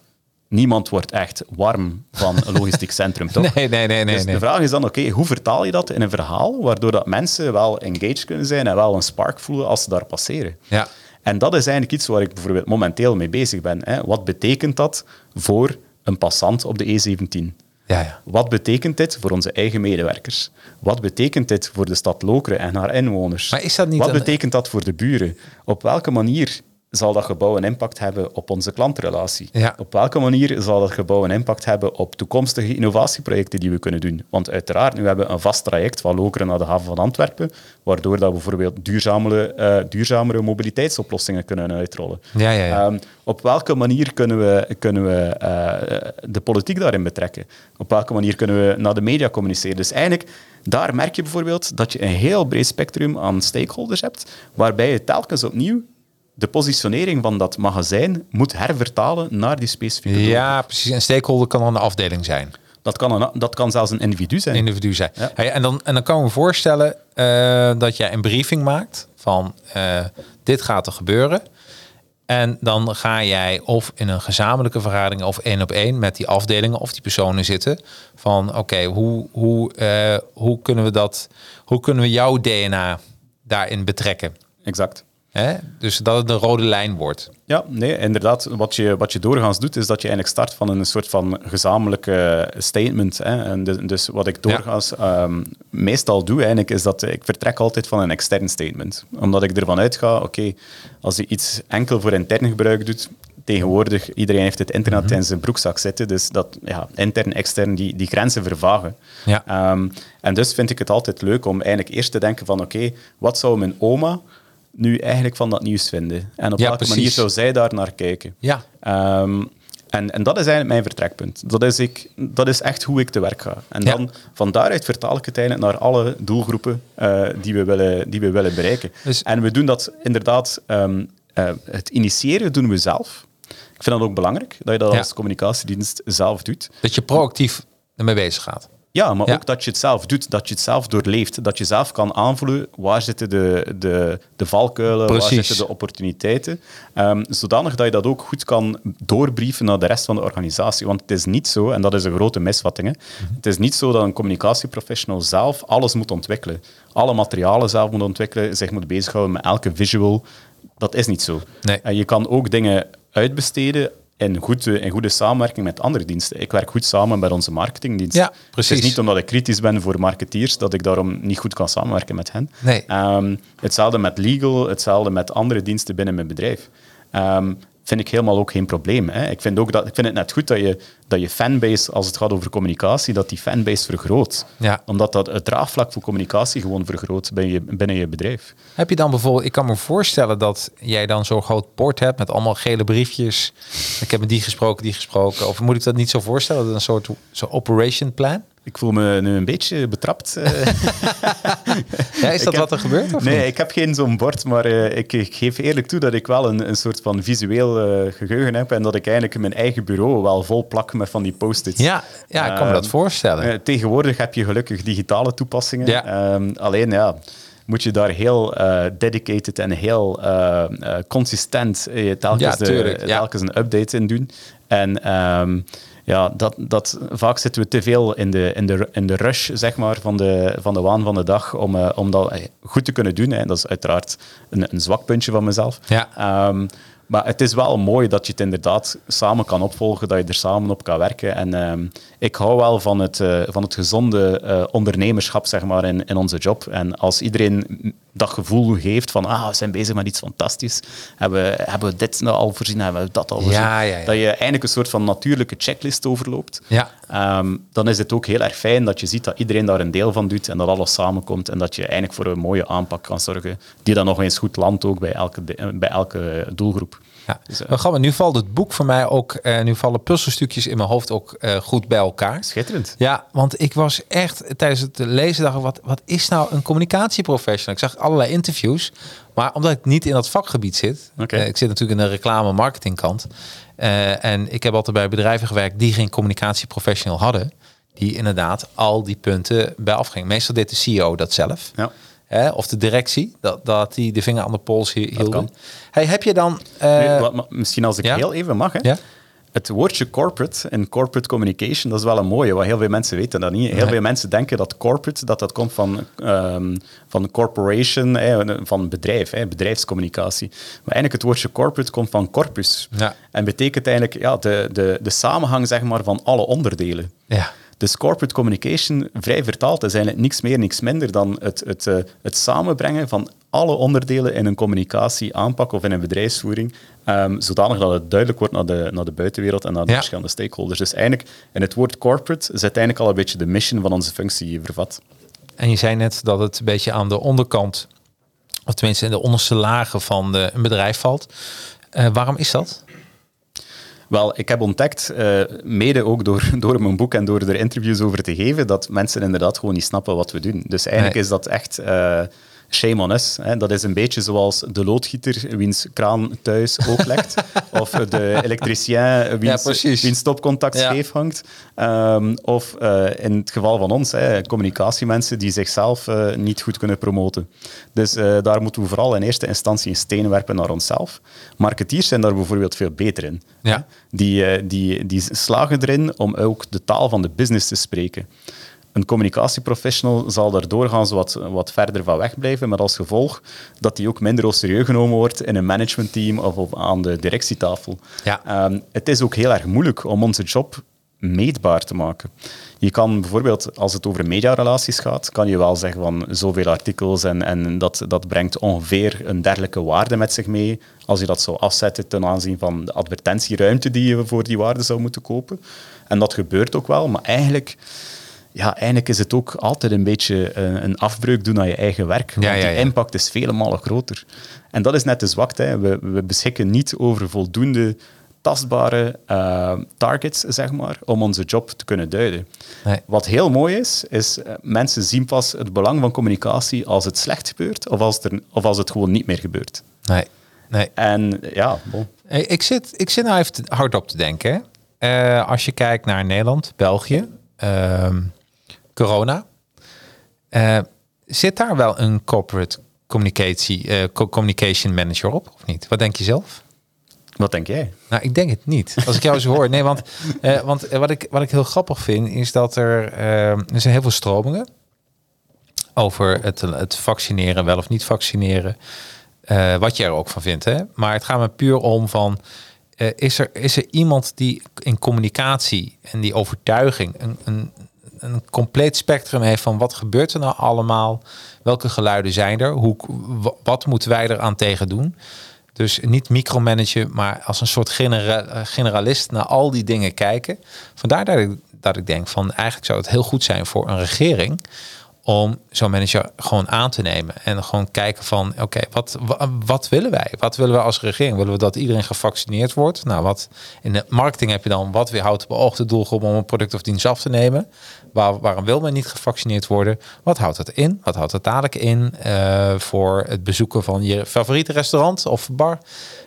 Niemand wordt echt warm van een logistiek centrum, toch? Nee, nee, nee, nee. dus nee. de vraag is dan, oké, hoe vertaal je dat in een verhaal waardoor dat mensen wel engaged kunnen zijn en wel een spark voelen als ze daar passeren? Ja. En dat is eigenlijk iets waar ik bijvoorbeeld momenteel mee bezig ben. Hè. Wat betekent dat voor een passant op de E E17? Ja, ja. Wat betekent dit voor onze eigen medewerkers? Wat betekent dit voor de stad Lokeren en haar inwoners? Maar is dat niet Wat een- betekent dat voor de buren? Op welke manier zal dat gebouw een impact hebben op onze klantrelatie? Ja. Op welke manier zal dat gebouw een impact hebben op toekomstige innovatieprojecten die we kunnen doen? Want uiteraard, nu hebben we een vast traject van Lokeren naar de haven van Antwerpen, waardoor dat we bijvoorbeeld duurzamere, eh, duurzamere mobiliteitsoplossingen kunnen uitrollen. Ja, ja, ja. Ehm, op welke manier kunnen we, kunnen we eh, de politiek daarin betrekken? Op welke manier kunnen we naar de media communiceren? Dus eigenlijk, daar merk je bijvoorbeeld dat je een heel breed spectrum aan stakeholders hebt, waarbij je telkens opnieuw de positionering van dat magazijn moet hervertalen naar die specifieke doelgroep. Ja, precies. Een stakeholder kan dan een afdeling zijn. Dat kan, een, dat kan zelfs een individu zijn. individu zijn. Ja. Hey, en, dan, en dan kan ik me voorstellen eh, dat jij een briefing maakt van eh, dit gaat er gebeuren. En dan ga jij of in een gezamenlijke vergadering of één op één met die afdelingen of die personen zitten. Van oké, hoe, hoe, eh, hoe kunnen we dat, hoe kunnen we jouw DNA daarin betrekken? Exact. Hè? Dus dat het een rode lijn wordt. Ja, nee, inderdaad. Wat je, wat je doorgaans doet, is dat je eigenlijk start van een soort van gezamenlijke statement. Hè. En dus, dus wat ik doorgaans ehm, meestal doe, eigenlijk, is dat ik vertrek altijd van een extern statement. Omdat ik ervan uitga, oké, als je iets enkel voor intern gebruik doet, tegenwoordig, iedereen heeft het internet in zijn broekzak zitten, dus dat ja, intern, extern, die, die grenzen vervagen. Ja. Ehm, en dus vind ik het altijd leuk om eigenlijk eerst te denken van, oké, wat zou mijn oma nu eigenlijk van dat nieuws vinden? En op Ja, welke precies. manier zou zij daar naar kijken? Ja. Ehm, en, en dat is eigenlijk mijn vertrekpunt. Dat is, ik, dat is echt hoe ik te werk ga. En Ja. dan van daaruit vertaal ik het eigenlijk naar alle doelgroepen eh, die, we willen, die we willen bereiken. Dus- En we doen dat inderdaad, ehm, eh, het initiëren doen we zelf. Ik vind dat ook belangrijk, dat je dat Ja. als communicatiedienst zelf doet. Dat je proactief ermee bezig gaat. Ja, maar Ja. ook dat je het zelf doet, dat je het zelf doorleeft, dat je zelf kan aanvoelen waar zitten de, de, de valkuilen, waar Precies. zitten de opportuniteiten, Ehm, zodanig dat je dat ook goed kan doorbrieven naar de rest van de organisatie. Want het is niet zo, en dat is een grote misvatting, hè, Mhm. het is niet zo dat een communicatieprofessional zelf alles moet ontwikkelen. Alle materialen zelf moet ontwikkelen, zich moet bezighouden met elke visual. Dat is niet zo. Nee. En je kan ook dingen uitbesteden in goede, in goede samenwerking met andere diensten. Ik werk goed samen met onze marketingdienst. Ja, Het precies. is niet omdat ik kritisch ben voor marketeers dat ik daarom niet goed kan samenwerken met hen. Nee. Ehm, hetzelfde met legal, hetzelfde met andere diensten binnen mijn bedrijf. Ehm, vind ik helemaal ook geen probleem. Hè. Ik, vind ook dat, ik vind het net goed dat je, dat je fanbase, als het gaat over communicatie, dat die fanbase vergroot. Ja. Omdat dat het draagvlak voor communicatie gewoon vergroot binnen je, binnen je bedrijf. Heb je dan bijvoorbeeld, ik kan me voorstellen dat jij dan zo'n groot bord hebt met allemaal gele briefjes. Ik heb met die gesproken, die gesproken. Of moet ik dat niet zo voorstellen? Dat een soort zo operation plan? Ik voel me nu een beetje betrapt. eh. Ja, is dat heb- wat er gebeurt? Of nee, niet? ik heb geen zo'n bord, maar eh, ik, ik geef eerlijk toe dat ik wel een, een soort van visueel eh, geheugen heb en dat ik eigenlijk mijn eigen bureau wel vol plak met van die post-its. Ja, ja, ik kan me dat Ehm, voorstellen. Tegenwoordig heb je gelukkig digitale toepassingen. Ja. Ehm, alleen ja, moet je daar heel dedicated en heel consistent telkens, Ja, de- tuurlijk, ja. telkens een update in doen. En ehm, ja, dat, dat, vaak zitten we te veel in de, in de, in de rush zeg maar, van, de, van de waan van de dag om, eh, om dat eh, goed te kunnen doen. Hè. Dat is uiteraard een, een zwak puntje van mezelf. Ja. Ehm, maar het is wel mooi dat je het inderdaad samen kan opvolgen, dat je er samen op kan werken. En ehm, ik hou wel van het, eh, van het gezonde eh, ondernemerschap zeg maar, in, in onze job. En als iedereen dat gevoel geeft van ah, we zijn bezig met iets fantastisch, hebben, we- hebben we dit nou al voorzien, hebben we dat al voorzien, Ja, ja, ja. dat je eigenlijk een soort van natuurlijke checklist overloopt. Ja. Ehm, dan is het ook heel erg fijn dat je ziet dat iedereen daar een deel van doet en dat alles samenkomt en dat je eigenlijk voor een mooie aanpak kan zorgen, die dan nog eens goed landt ook bij elke, de- bij elke doelgroep. Ja. Dus, Maar grappig, nu valt het boek voor mij ook, eh, nu vallen puzzelstukjes in mijn hoofd ook eh, goed bij elkaar. Schitterend. Ja, want ik was echt tijdens het lezen dacht ik, wat, wat is nou een communicatieprofessional? Ik zag allerlei interviews, maar omdat ik niet in dat vakgebied zit, eh, ik zit natuurlijk in de reclame marketingkant eh, en ik heb altijd bij bedrijven gewerkt die geen communicatieprofessional hadden, die inderdaad al die punten bij afgingen. Meestal deed de CEO dat zelf. Ja. Hè, of de directie, dat, dat die de vinger aan de pols hi- hielden. Hey, heb je dan... eh, Nu, misschien als ik ja? heel even mag. Hè. Ja? Het woordje corporate en corporate communication, dat is wel een mooie, wat heel veel mensen weten dat niet. Heel Nee. veel mensen denken dat corporate, dat dat komt van, ehm, van corporation, van bedrijf, bedrijfscommunicatie. Maar eigenlijk het woordje corporate komt van corpus. Ja. En betekent eigenlijk ja, de, de, de samenhang zeg maar, van alle onderdelen. ja. Dus corporate communication, vrij vertaald, is eigenlijk niks meer, niks minder dan het, het, eh, het samenbrengen van alle onderdelen in een communicatie aanpak of in een bedrijfsvoering, ehm, zodanig dat het duidelijk wordt naar de, naar de buitenwereld en naar de Ja. verschillende stakeholders. Dus eigenlijk, in het woord corporate zit eigenlijk al een beetje de mission van onze functie vervat. En je zei net dat het een beetje aan de onderkant, of tenminste in de onderste lagen van de, een bedrijf valt. Eh, waarom is dat? Wel, ik heb ontdekt, eh, mede ook door, door mijn boek en door er interviews over te geven, dat mensen inderdaad gewoon niet snappen wat we doen. Dus eigenlijk Nee. is dat echt eh, shame on us. Hè. Dat is een beetje zoals de loodgieter wiens kraan thuis ook lekt, of de elektricien wiens, stopcontact Ja. scheef hangt. Ehm, of eh, in het geval van ons, hè, communicatiemensen die zichzelf eh, niet goed kunnen promoten. Dus eh, daar moeten we vooral in eerste instantie een steen werpen naar onszelf. Marketeers zijn daar bijvoorbeeld veel beter in. Ja. Die, die, die slagen erin om ook de taal van de business te spreken. Een communicatieprofessional zal daar doorgaans wat, wat verder van weg blijven, met als gevolg dat hij ook minder serieus genomen wordt in een managementteam of aan de directietafel. Ja. Ehm, het is ook heel erg moeilijk om onze job meetbaar te maken. Je kan bijvoorbeeld, als het over mediarelaties gaat, kan je wel zeggen van zoveel artikels en, en dat, dat brengt ongeveer een dergelijke waarde met zich mee. Als je dat zou afzetten ten aanzien van de advertentieruimte die je voor die waarde zou moeten kopen. En dat gebeurt ook wel, maar eigenlijk, ja, eigenlijk is het ook altijd een beetje eh, een afbreuk doen aan je eigen werk. Want Ja, ja, die impact is vele malen groter. En dat is net de zwakte. Hè. We, we beschikken niet over voldoende tastbare eh, targets, zeg maar, om onze job te kunnen duiden. Nee. Wat heel mooi is, is eh, mensen zien pas het belang van communicatie als het slecht gebeurt of als, het er, of als het gewoon niet meer gebeurt. Nee. nee. En ja, bon. Hey, Ik zit, ik zit nou even hardop te denken. als je kijkt naar Nederland, België, ehm, corona. eh, zit daar wel een corporate communicatie, eh, co- communication manager op of niet? Wat denk je zelf? wat denk jij? Nou, ik denk het niet. Als ik jou zo hoor. Nee, want, eh, want wat, ik, wat ik heel grappig vind, is dat er, er zijn heel veel stromingen over het, het vaccineren, wel of niet vaccineren. Wat je er ook van vindt. Hè? Maar het gaat me puur om van, is, er, is er iemand die in communicatie en die overtuiging een, een, een compleet spectrum heeft van wat gebeurt er nou allemaal? Welke geluiden zijn er? Hoe, wa- wat moeten wij eraan tegen doen? Dus niet micromanagen, maar als een soort genera- generalist naar al die dingen kijken. Vandaar dat ik, dat ik denk van eigenlijk zou het heel goed zijn voor een regering om zo'n manager gewoon aan te nemen en gewoon kijken van oké, wat, wa- wat willen wij? Wat willen we als regering? Willen we dat iedereen gevaccineerd wordt? Nou, wat in de marketing heb je dan wat weerhoudt de doelgroep om een product of dienst af te nemen? Waar, waarom wil men niet gevaccineerd worden? Wat houdt het in? Wat houdt het dadelijk in eh, voor het bezoeken van je favoriete restaurant of bar?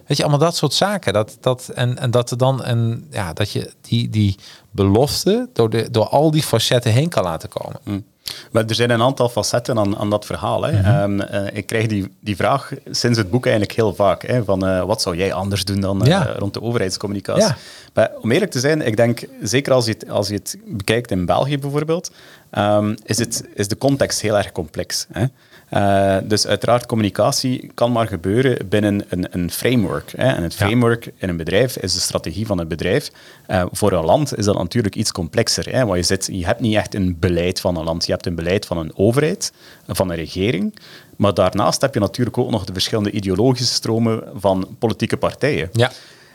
Weet je, allemaal dat soort zaken. Dat, dat, en, en dat er dan een, ja, dat je die, die belofte door, de, door al die facetten heen kan laten komen. Maar er zijn een aantal facetten aan, aan dat verhaal. Hè. Mhm. Ehm, eh, ik krijg die, die vraag sinds het boek eigenlijk heel vaak. Hè, van eh, wat zou jij anders doen dan eh, Ja. rond de overheidscommunicatie? Ja. Maar om eerlijk te zijn, ik denk, zeker als je het, als je het bekijkt in België bijvoorbeeld, ehm, is, het, is de context heel erg complex. Hè. Eh, dus uiteraard, communicatie kan maar gebeuren binnen een, een framework. Hè. En het Ja. framework in een bedrijf is de strategie van het bedrijf. Eh, voor een land is dat natuurlijk iets complexer. Hè. Want je, zit, je hebt niet echt een beleid van een land. Je hebt een beleid van een overheid, van een regering. Maar daarnaast heb je natuurlijk ook nog de verschillende ideologische stromen van politieke partijen. Ja.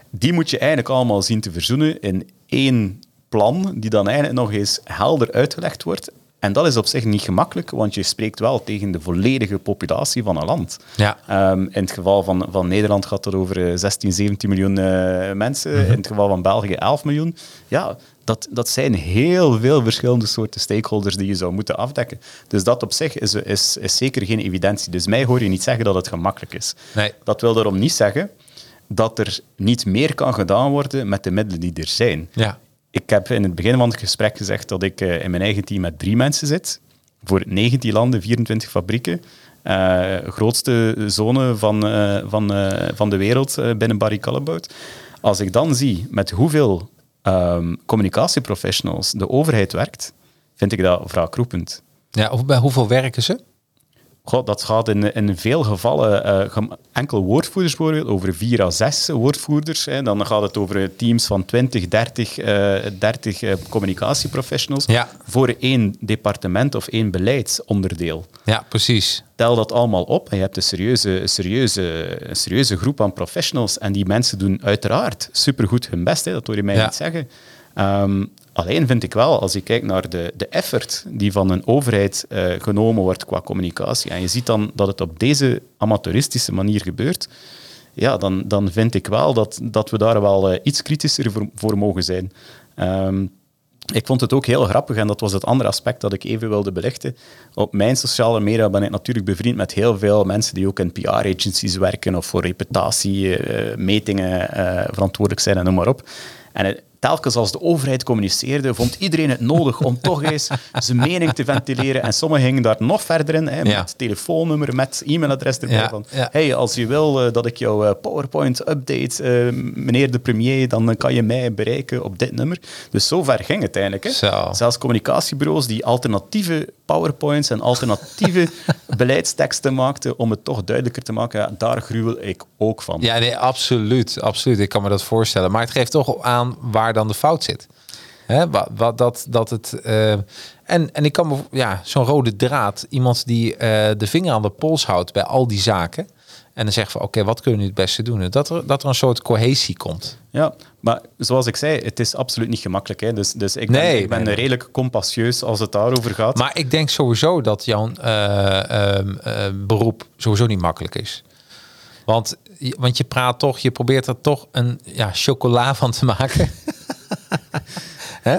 Die moet je eigenlijk allemaal zien te verzoenen in één plan, die dan eigenlijk nog eens helder uitgelegd wordt. En dat is op zich niet gemakkelijk, want je spreekt wel tegen de volledige populatie van een land. Ja. Ehm, in het geval van, van Nederland gaat het over eh, 16, 17 miljoen eh, mensen. In het geval van België 11 miljoen. Ja, dat, dat zijn heel veel verschillende soorten stakeholders die je zou moeten afdekken. Dus dat op zich is, is, is zeker geen evidentie. Dus mij hoor je niet zeggen dat het gemakkelijk is. Nee. Dat wil daarom niet zeggen dat er niet meer kan gedaan worden met de middelen die er zijn. Ja. Ik heb in het begin van het gesprek gezegd dat ik eh, in mijn eigen team met drie mensen zit. Voor 19 landen, 24 fabrieken. Eh, grootste zone van, eh, van, van de wereld binnen Barry Callebaut. Als ik dan zie met hoeveel ehm, communicatieprofessionals de overheid werkt, vind ik dat wraakroepend. Ja, bij hoeveel werken ze? God, dat gaat in, in veel gevallen eh, gem- enkel woordvoerders bijvoorbeeld, over vier à zes woordvoerders. Hè. Dan gaat het over teams van 20, 30, eh 30 eh, communicatieprofessionals Ja. voor één departement of één beleidsonderdeel Ja, precies. tel dat allemaal op en je hebt een serieuze, een serieuze, een serieuze groep aan professionals. En die mensen doen uiteraard supergoed hun best, hè, dat hoor je mij Ja. niet zeggen. Ehm, alleen vind ik wel, als je kijkt naar de, de effort die van een overheid eh, genomen wordt qua communicatie, en je ziet dan dat het op deze amateuristische manier gebeurt, ja, dan, dan vind ik wel dat, dat we daar wel eh, iets kritischer voor, voor mogen zijn. Ehm, ik vond het ook heel grappig, en dat was het andere aspect dat ik even wilde belichten. Op mijn sociale media ben ik natuurlijk bevriend met heel veel mensen die ook in PR-agencies werken of voor reputatiemetingen eh verantwoordelijk zijn en noem maar op. En het- telkens als de overheid communiceerde, vond iedereen het nodig om toch eens zijn mening te ventileren. En sommigen gingen daar nog verder in, hè, met Ja. telefoonnummer, met e-mailadres erbij. Ja, Van, ja. hey, als je wil eh, dat ik jouw eh, PowerPoint update, eh, meneer de premier, dan kan je mij bereiken op dit nummer. Dus zo ver ging het eigenlijk. Hè. Zo. Zelfs communicatiebureaus die alternatieve PowerPoints en alternatieve beleidsteksten maakten om het toch duidelijker te maken, daar gruwel ik ook van. Ja, nee, absoluut, absoluut. Ik kan me dat voorstellen. Maar het geeft toch aan waar dan de fout zit. Hè, wat, wat, dat, dat het, eh, en, en ik kan me, ja, zo'n rode draad, iemand die eh, de vinger aan de pols houdt bij al die zaken. En dan zegt van, oké, wat kunnen we nu het beste doen? Dat er, dat er een soort cohesie komt. Ja, maar zoals ik zei, het is absoluut niet gemakkelijk. Hè. Dus, dus ik ben, Nee, ik ben nee, nee. redelijk compassieus als het daarover gaat. Maar ik denk sowieso dat jouw eh, beroep sowieso niet makkelijk is. Want, je- want je praat toch, je probeert er toch een ja, chocola van te maken.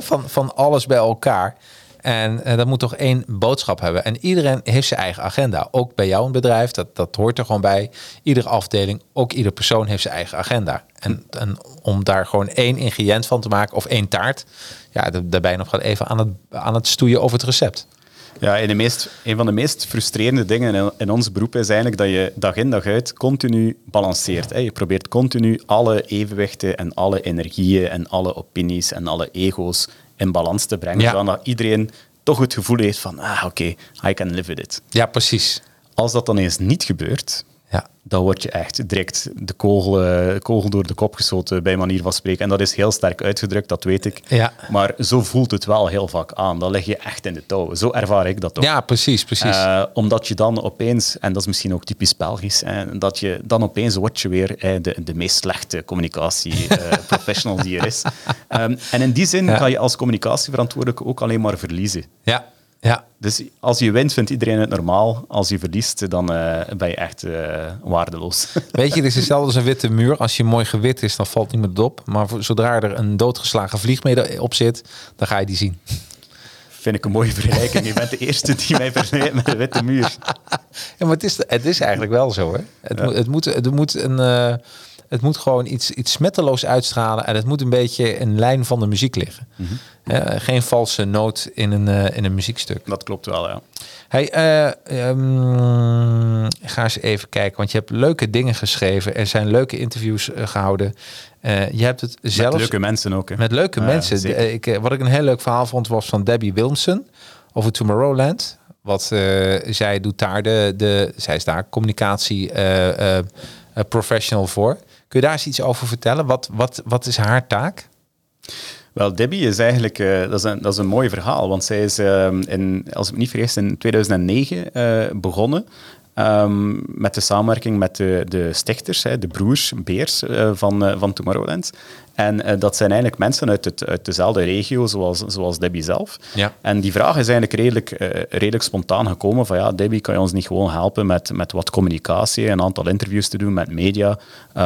Van, van alles bij elkaar. En eh, dat moet toch één boodschap hebben. En iedereen heeft zijn eigen agenda. Ook bij jouw bedrijf, dat, dat hoort er gewoon bij. Iedere afdeling, ook ieder persoon heeft zijn eigen agenda. En, en om daar gewoon één ingrediënt van te maken, of één taart... Ja, da- daar ben je nog wel even aan het, aan het stoeien over het recept. Ja, en de meest, een van de meest frustrerende dingen in, in ons beroep is eigenlijk dat je dag in dag uit continu balanceert. Hè. Je probeert continu alle evenwichten en alle energieën en alle opinies en alle ego's in balans te brengen, Ja. zodat iedereen toch het gevoel heeft van, ah oké, I can live with it. Ja, precies. Als dat dan eens niet gebeurt, Ja. dan word je echt direct de kogel, eh, kogel door de kop geschoten, bij manier van spreken. En dat is heel sterk uitgedrukt, dat weet ik. Ja. Maar zo voelt het wel heel vaak aan. Dan lig je echt in de touw. Zo ervaar ik dat ook. Ja, precies, precies. Eh, omdat je dan opeens, en dat is misschien ook typisch Belgisch, hè, dat je dan opeens word je weer eh, de, de meest slechte communicatie-professional die er is. Ehm, en in die zin Ja. kan je als communicatieverantwoordelijke ook alleen maar verliezen. ja, ja. Dus als je wint, vindt iedereen het normaal. Als je verliest, dan eh, ben je echt eh, waardeloos. Weet je, het is hetzelfde als een witte muur. Als je mooi gewit is, dan valt niemand op. Maar voor- zodra er een doodgeslagen vlieg mee op zit, dan ga je die zien. Vind ik een mooie vergelijking. Je bent de eerste die mij vergelijkt met de witte muur. Ja, maar het is, het is eigenlijk wel zo, hè? Het, moet, het, moet, het, moet een, eh, het moet gewoon iets, iets smetteloos uitstralen. En het moet een beetje in lijn van de muziek liggen. Hè, geen valse noot in een, eh, in een muziekstuk. Dat klopt wel, ja. Hey, eh, ehm, ga eens even kijken, want je hebt leuke dingen geschreven. Er zijn leuke interviews eh, gehouden. Eh, je hebt het zelfs Met leuke mensen ook. Hè. met leuke mensen. ik, wat ik een heel leuk verhaal vond was van Debbie Wilmson over Tomorrowland. Wat zij doet daar de, de zij is daar communicatie professional voor. Kun je daar eens iets over vertellen? Wat, wat, wat is haar taak? Wel, Debbie is eigenlijk eh, dat is een, dat is een mooi verhaal, want zij is, eh, in, als ik me niet vergis, in 2009 eh, begonnen ehm, met de samenwerking met de, de stichters, hè, de broers, Beers eh, van, eh, van Tomorrowland. En eh, dat zijn eigenlijk mensen uit, het, uit dezelfde regio, zoals, zoals Debbie zelf. Ja. En die vraag is eigenlijk redelijk, redelijk spontaan gekomen van ja, Debbie, kan je ons niet gewoon helpen met, met wat communicatie, een aantal interviews te doen met media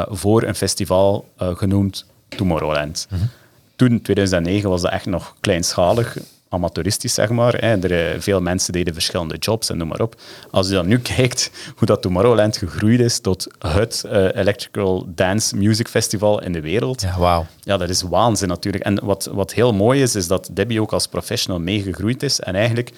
voor een festival genoemd Tomorrowland. Toen, 2009, was dat echt nog kleinschalig, amateuristisch zeg maar. Hè. Er, eh, veel mensen deden verschillende jobs en noem maar op. Als je dan nu kijkt hoe dat Tomorrowland gegroeid is tot het eh, Electrical Dance Music Festival in de wereld, Ja, wauw. ja, dat is waanzin natuurlijk. En wat, wat heel mooi is, is dat Debbie ook als professional meegegroeid is en eigenlijk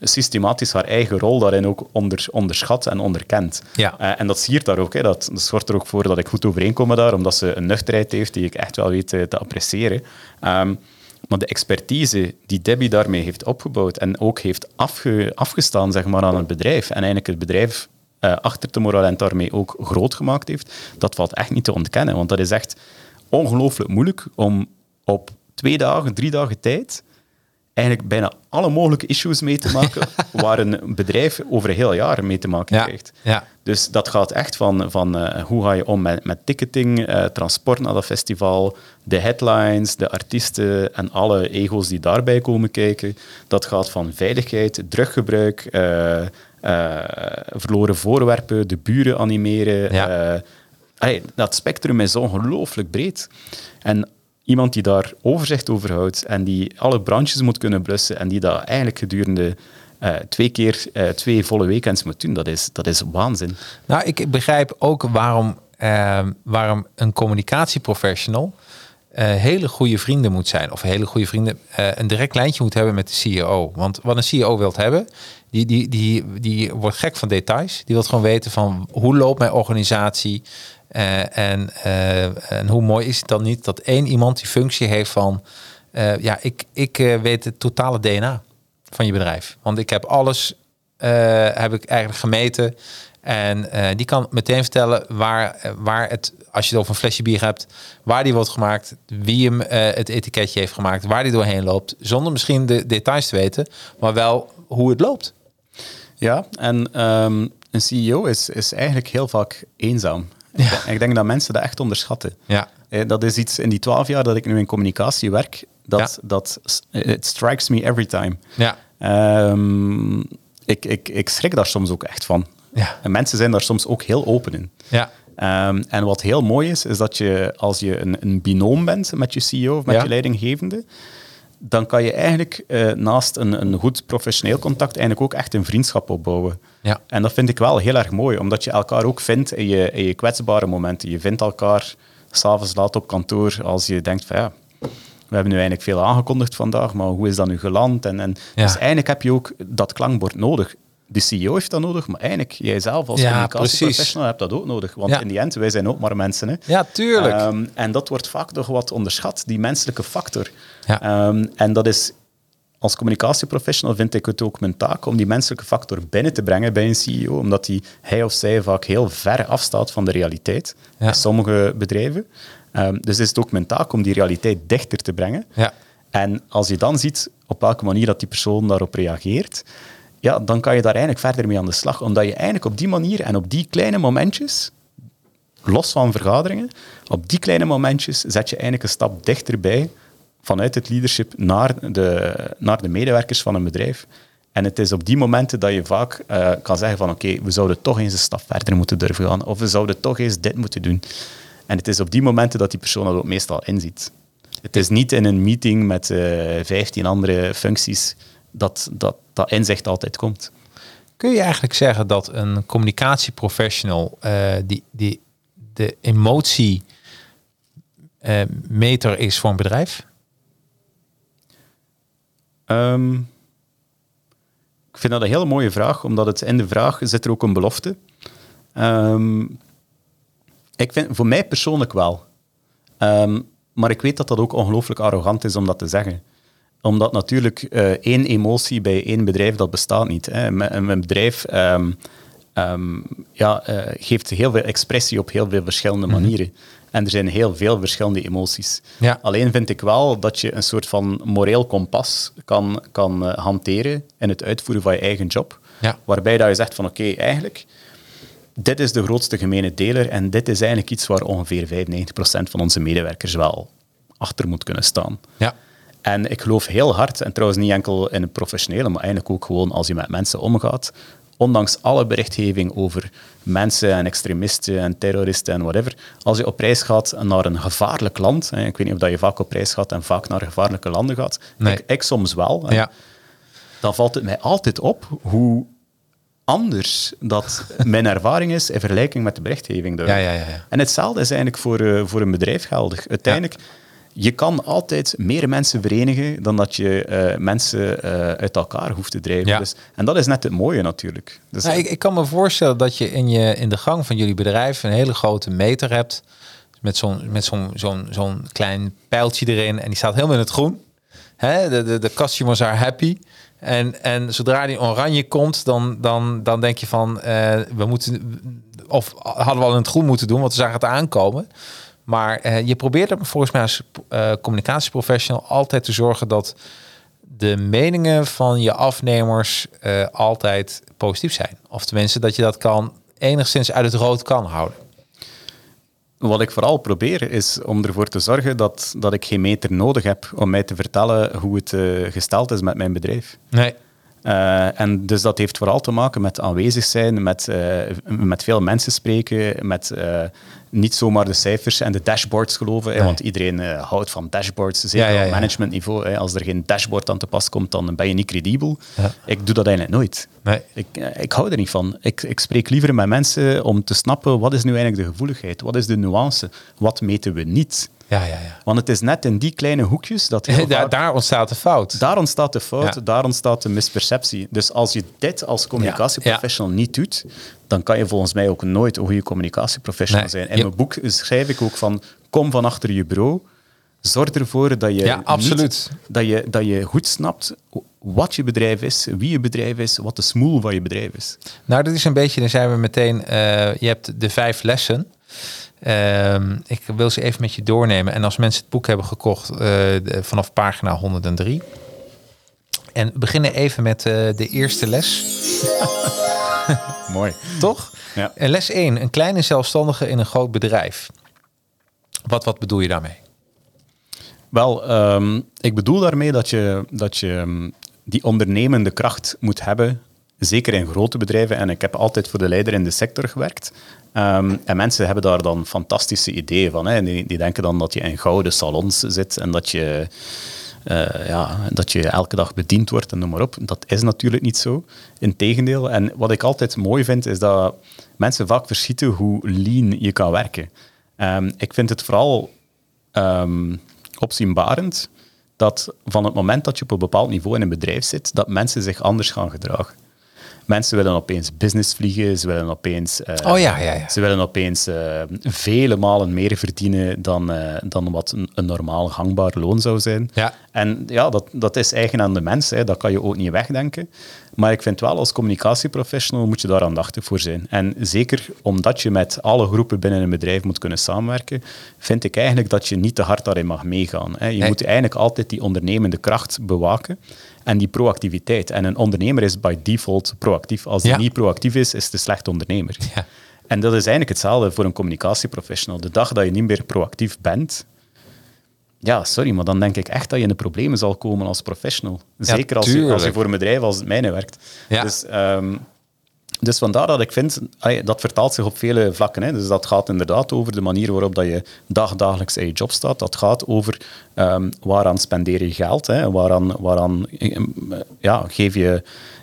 systematisch haar eigen rol daarin ook onder, onderschat en onderkent. Ja. Eh, en dat je daar ook. Hè. Dat, dat zorgt er ook voor dat ik goed overeenkom met haar, omdat ze een nuchterheid heeft die ik echt wel weet te appreciëren. Ehm, Maar de expertise die Debbie daarmee heeft opgebouwd en ook heeft afge, afgestaan zeg maar, aan het bedrijf, en eigenlijk het bedrijf eh, achter Tomorrowland daarmee ook groot gemaakt heeft, dat valt echt niet te ontkennen. Want dat is echt ongelooflijk moeilijk om op twee dagen, drie dagen tijd eigenlijk bijna alle mogelijke issues mee te maken waar een bedrijf over heel jaar mee te maken krijgt. ja. Dus dat gaat echt van, van eh, hoe ga je om met, met ticketing, eh, transport naar dat festival, de headlines, de artiesten en alle ego's die daarbij komen kijken. Dat gaat van veiligheid, druggebruik, eh, verloren voorwerpen, de buren animeren. Ja. allee, dat spectrum is ongelooflijk breed. En iemand die daar overzicht over houdt en die alle brandjes moet kunnen blussen en die dat eigenlijk gedurende eh, twee keer eh, twee volle weekends moet doen, dat is, dat is waanzin. Nou, ik begrijp ook waarom, eh, waarom een communicatieprofessional hele goede vrienden moet zijn. Of hele goede vrienden, een direct lijntje moet hebben met de CEO. Want wat een CEO wilt hebben, die, die, die, die wordt gek van details. Die wil gewoon weten van hoe loopt mijn organisatie. Eh, en, eh, en hoe mooi is het dan niet dat één iemand die functie heeft van... eh, ja, ik, ik weet het totale DNA van je bedrijf. Want ik heb alles heb ik eigenlijk gemeten. En die kan meteen vertellen waar, waar het, als je het over een flesje bier hebt, waar die wordt gemaakt, wie hem het etiketje heeft gemaakt, waar die doorheen loopt, zonder misschien de details te weten, maar wel hoe het loopt. Ja, en ehm, een CEO is, is eigenlijk heel vaak eenzaam. Ik, denk, ik denk dat mensen dat echt onderschatten. Ja. Eh, Dat is iets in die twaalf jaar dat ik nu in communicatie werk, dat, Ja. dat it strikes me every time. Ja. Ehm, ik, ik, ik schrik daar soms ook echt van. Ja. En mensen zijn daar soms ook heel open in. Ja. Ehm, en wat heel mooi is, is dat je als je een, een binoom bent met je CEO of met Ja. je leidinggevende, dan kan je eigenlijk eh, naast een, een goed professioneel contact eigenlijk ook echt een vriendschap opbouwen. Ja. En dat vind ik wel heel erg mooi, omdat je elkaar ook vindt in je, in je kwetsbare momenten. Je vindt elkaar s'avonds laat op kantoor als je denkt van ja, we hebben nu eigenlijk veel aangekondigd vandaag, maar hoe is dat nu geland? En, en, Ja. Dus eigenlijk heb je ook dat klankbord nodig. De CEO heeft dat nodig, maar eigenlijk jij zelf als Ja, communicatieprofessional hebt dat ook nodig. Want Ja. in die end, wij zijn ook maar mensen. Hè. Ja, tuurlijk. Ehm, en dat wordt vaak nog wat onderschat, die menselijke factor. Ja. Ehm, en dat is, als communicatieprofessional vind ik het ook mijn taak om die menselijke factor binnen te brengen bij een CEO, omdat die, hij of zij vaak heel ver afstaat van de realiteit Ja. in sommige bedrijven. Ehm, dus is het ook mijn taak om die realiteit dichter te brengen. Ja. En als je dan ziet op welke manier dat die persoon daarop reageert, ja, dan kan je daar eigenlijk verder mee aan de slag. Omdat je eigenlijk op die manier en op die kleine momentjes, los van vergaderingen, op die kleine momentjes zet je eigenlijk een stap dichterbij vanuit het leadership naar de, naar de medewerkers van een bedrijf. En het is op die momenten dat je vaak eh, kan zeggen van oké, we zouden toch eens een stap verder moeten durven gaan. Of we zouden toch eens dit moeten doen. En het is op die momenten dat die persoon dat ook meestal inziet. Het is niet in een meeting met eh 15 andere functies dat, dat dat inzicht altijd komt. Kun je eigenlijk zeggen dat een communicatieprofessional eh, die, die de emotie eh, meter is voor een bedrijf? Ehm, ik vind dat een hele mooie vraag, omdat het in de vraag zit er ook een belofte. Ehm, ik vind voor mij persoonlijk wel. Ehm, maar ik weet dat dat ook ongelooflijk arrogant is om dat te zeggen. Omdat natuurlijk eh, één emotie bij één bedrijf, dat bestaat niet. Hè. Een, bedrijf ja, eh, geeft heel veel expressie op heel veel verschillende manieren. En er zijn heel veel verschillende emoties. Ja. Alleen vind ik wel dat je een soort van moreel kompas kan, kan eh, hanteren in het uitvoeren van je eigen job. Ja. Waarbij dat je zegt van oké, eigenlijk, dit is de grootste gemene deler en dit is eigenlijk iets waar ongeveer 95% van onze medewerkers wel achter moet kunnen staan. Ja. En ik geloof heel hard, en trouwens niet enkel in het professionele, maar eigenlijk ook gewoon als je met mensen omgaat, ondanks alle berichtgeving over mensen en extremisten en terroristen en whatever, als je op reis gaat naar een gevaarlijk land, hè, ik weet niet of dat je vaak op reis gaat en vaak naar gevaarlijke landen gaat, Nee. ik, ik soms wel, hè, Ja. dan valt het mij altijd op hoe anders dat mijn ervaring is in vergelijking met de berichtgeving. daar. Ja, ja, ja, ja. En hetzelfde is eigenlijk voor, eh, voor een bedrijf geldig. Uiteindelijk, je kan altijd meer mensen verenigen dan dat je eh, mensen eh, uit elkaar hoeft te drijven. Ja. Dus, en dat is net het mooie natuurlijk. Dus, Nou, ik, ik kan me voorstellen dat je in, je in de gang van jullie bedrijf een hele grote meter hebt. Met zo'n met zo'n zo'n zo'n klein pijltje erin. En die staat helemaal in het groen. Hè, de, de, de customers are happy. En, en zodra die oranje komt, dan, dan, dan denk je van, eh, we moeten, of hadden we al in het groen moeten doen, want we zagen het aankomen. Maar eh, je probeert er volgens mij als eh, communicatieprofessional altijd te zorgen dat de meningen van je afnemers eh, altijd positief zijn. Of tenminste dat je dat kan enigszins uit het rood kan houden. Wat ik vooral probeer is om ervoor te zorgen dat, dat ik geen meter nodig heb om mij te vertellen hoe het gesteld is met mijn bedrijf. Nee. Eh, en dus dat heeft vooral te maken met aanwezig zijn, met, eh, met veel mensen spreken, met eh, niet zomaar de cijfers en de dashboards geloven. hè, want iedereen houdt van dashboards, zeker Ja, ja, op managementniveau. hè. Als er geen dashboard aan te pas komt, dan ben je niet credibel. Ik doe dat eigenlijk nooit. Nee. Ik, ik hou er niet van. Ik, ik spreek liever met mensen om te snappen wat is nu eigenlijk de gevoeligheid, wat is de nuance, wat meten we niet. Ja, ja, ja. Want het is net in die kleine hoekjes dat heel Daar, vaak- daar ontstaat de fout. daar ontstaat de fout, Ja. daar ontstaat de misperceptie. Dus als je dit als communicatieprofessional niet doet, dan kan je volgens mij ook nooit een goede communicatieprofessional Nee. zijn. In mijn boek schrijf ik ook van, kom van achter je bureau, zorg ervoor dat je, Ja, niet- absoluut. dat je, dat je goed snapt wat je bedrijf is, wie je bedrijf is, wat de smoel van je bedrijf is. Nou, dat is een beetje, dan zijn we meteen, eh, je hebt de vijf lessen. Ehm, ik wil ze even met je doornemen. En als mensen het boek hebben gekocht eh, de- vanaf pagina 103. En we beginnen even met eh, de eerste les. Mooi. Toch? Ja. En les 1, een kleine zelfstandige in een groot bedrijf. Wat, wat bedoel je daarmee? Wel, ehm, ik bedoel daarmee dat je, dat je ehm, die ondernemende kracht moet hebben, zeker in grote bedrijven. En ik heb altijd voor de leider in de sector gewerkt. Ehm, en mensen hebben daar dan fantastische ideeën van. Hè. Die, die denken dan dat je in gouden salons zit en dat je, eh, ja, dat je elke dag bediend wordt en noem maar op. Dat is natuurlijk niet zo. Integendeel. En wat ik altijd mooi vind, is dat mensen vaak verschieten hoe lean je kan werken. Ehm, ik vind het vooral ehm, opzienbarend dat van het moment dat je op een bepaald niveau in een bedrijf zit, dat mensen zich anders gaan gedragen. Mensen willen opeens business vliegen, ze willen opeens, eh, Oh ja, ja, ja. Ze willen opeens eh, vele malen meer verdienen dan, eh, dan wat een, een normaal gangbaar loon zou zijn. Ja. En ja, dat, dat is eigen aan de mens, hè. dat kan je ook niet wegdenken. Maar ik vind wel, als communicatieprofessional moet je daar aandachtig voor zijn. En zeker omdat je met alle groepen binnen een bedrijf moet kunnen samenwerken, vind ik eigenlijk dat je niet te hard daarin mag meegaan. Hè. Je Nee. moet eigenlijk altijd die ondernemende kracht bewaken en die proactiviteit. En een ondernemer is by default proactief. Als hij Ja. niet proactief is, is het een slechte ondernemer. Ja. En dat is eigenlijk hetzelfde voor een communicatieprofessional. De dag dat je niet meer proactief bent, ja, sorry, maar dan denk ik echt dat je in de problemen zal komen als professional. Zeker als je, als je voor een bedrijf als het mijne werkt. Ja. Dus, ehm, dus vandaar dat ik vind, dat vertaalt zich op vele vlakken. Hè. Dus dat gaat inderdaad over de manier waarop dat je dagdagelijks in je job staat. Dat gaat over ehm, waaraan spendeer je geld, hè. waaraan, waaraan eh, ja, geef, je,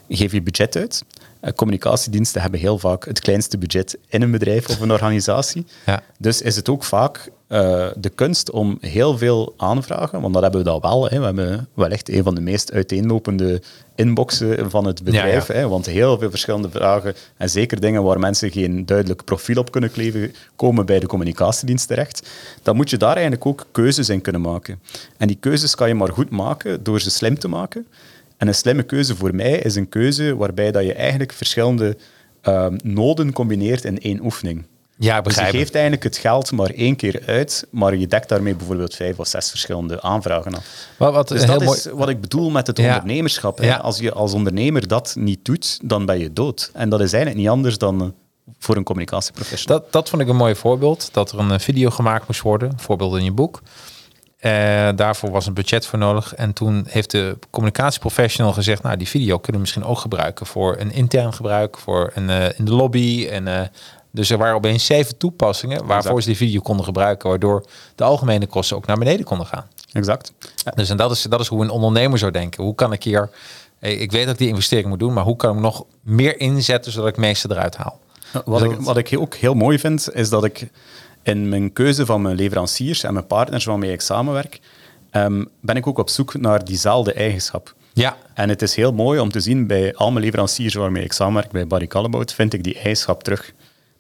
geef je budget uit. Eh, Communicatiediensten hebben heel vaak het kleinste budget in een bedrijf of een organisatie. Ja. Dus is het ook vaak eh, de kunst om heel veel aanvragen, want dat hebben we dat wel. Hè. We hebben wellicht een van de meest uiteenlopende inboxen van het bedrijf. Ja, ja. Hè, want heel veel verschillende vragen en zeker dingen waar mensen geen duidelijk profiel op kunnen kleven, komen bij de communicatiedienst terecht. Dan moet je daar eigenlijk ook keuzes in kunnen maken. En die keuzes kan je maar goed maken door ze slim te maken. En een slimme keuze voor mij is een keuze waarbij dat je eigenlijk verschillende ehm, noden combineert in één oefening. Ja, Dus je geeft eigenlijk het geld maar één keer uit, maar je dekt daarmee bijvoorbeeld vijf of zes verschillende aanvragen af. Wat, wat Dus dat is mooi... wat ik bedoel met het Ja. ondernemerschap. Ja. Als je als ondernemer dat niet doet, dan ben je dood. En dat is eigenlijk niet anders dan eh, voor een communicatieprofessional. Dat, dat vond ik een mooi voorbeeld. Dat er een video gemaakt moest worden. Voorbeeld in je boek. Eh, daarvoor was een budget voor nodig. En toen heeft de communicatieprofessional gezegd... nou, die video kunnen we misschien ook gebruiken... voor een intern gebruik, voor een, eh, in de lobby. En, eh, dus er waren opeens zeven toepassingen... waarvoor Exact. ze die video konden gebruiken... waardoor de algemene kosten ook naar beneden konden gaan. Exact. Dus en dat is, dat is hoe een ondernemer zou denken. Hoe kan ik hier... Ik weet dat ik die investering moet doen... maar hoe kan ik nog meer inzetten... zodat ik het meeste eruit haal? Wat Dus ik, dat- wat ik ook heel mooi vind, is dat ik in mijn keuze van mijn leveranciers en mijn partners waarmee ik samenwerk, ehm, ben ik ook op zoek naar diezelfde eigenschap. Ja, En het is heel mooi om te zien bij al mijn leveranciers waarmee ik samenwerk, bij Barry Callebaut, vind ik die eigenschap terug.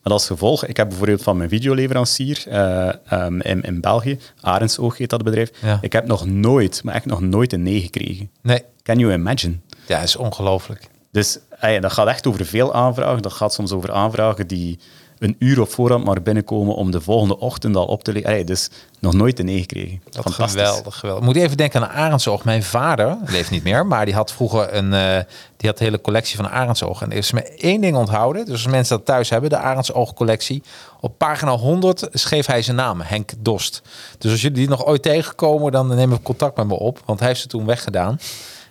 Met als gevolg, ik heb bijvoorbeeld van mijn videoleverancier eh, ehm, in, in België, Arendsoog heet dat bedrijf, Ja. ik heb nog nooit, maar echt nog nooit een nee gekregen. Nee, Can you imagine? ja, dat is ongelooflijk. Dus dat gaat echt over veel aanvragen. Dat gaat soms over aanvragen die een uur op voorhand maar binnenkomen om de volgende ochtend al op te leggen. Dus nog nooit een nee gekregen. Dat Fantastisch. geweldig, geweldig. Moet even denken aan Arendsoog. Mijn vader leeft niet meer, maar die had vroeger een, eh, die had de hele collectie van Arendsoog. En er is me één ding onthouden. Dus als mensen dat thuis hebben, de Arendsoog collectie. Op pagina 100 schreef hij zijn naam, Henk Dost. Dus als jullie die nog ooit tegenkomen, dan neem ik contact met me op. Want hij heeft ze toen weggedaan.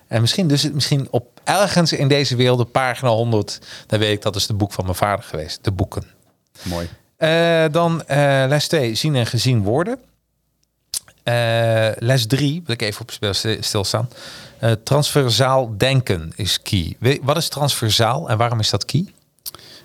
En misschien dus misschien op ergens in deze wereld, op pagina 100, dan weet ik dat is de boek van mijn vader geweest. De boeken. Mooi. Eh, dan eh, les 2, zien en gezien worden. Eh, les 3, wil ik even op stilstaan. Transversaal denken is key. Wat is transversaal en waarom is dat key?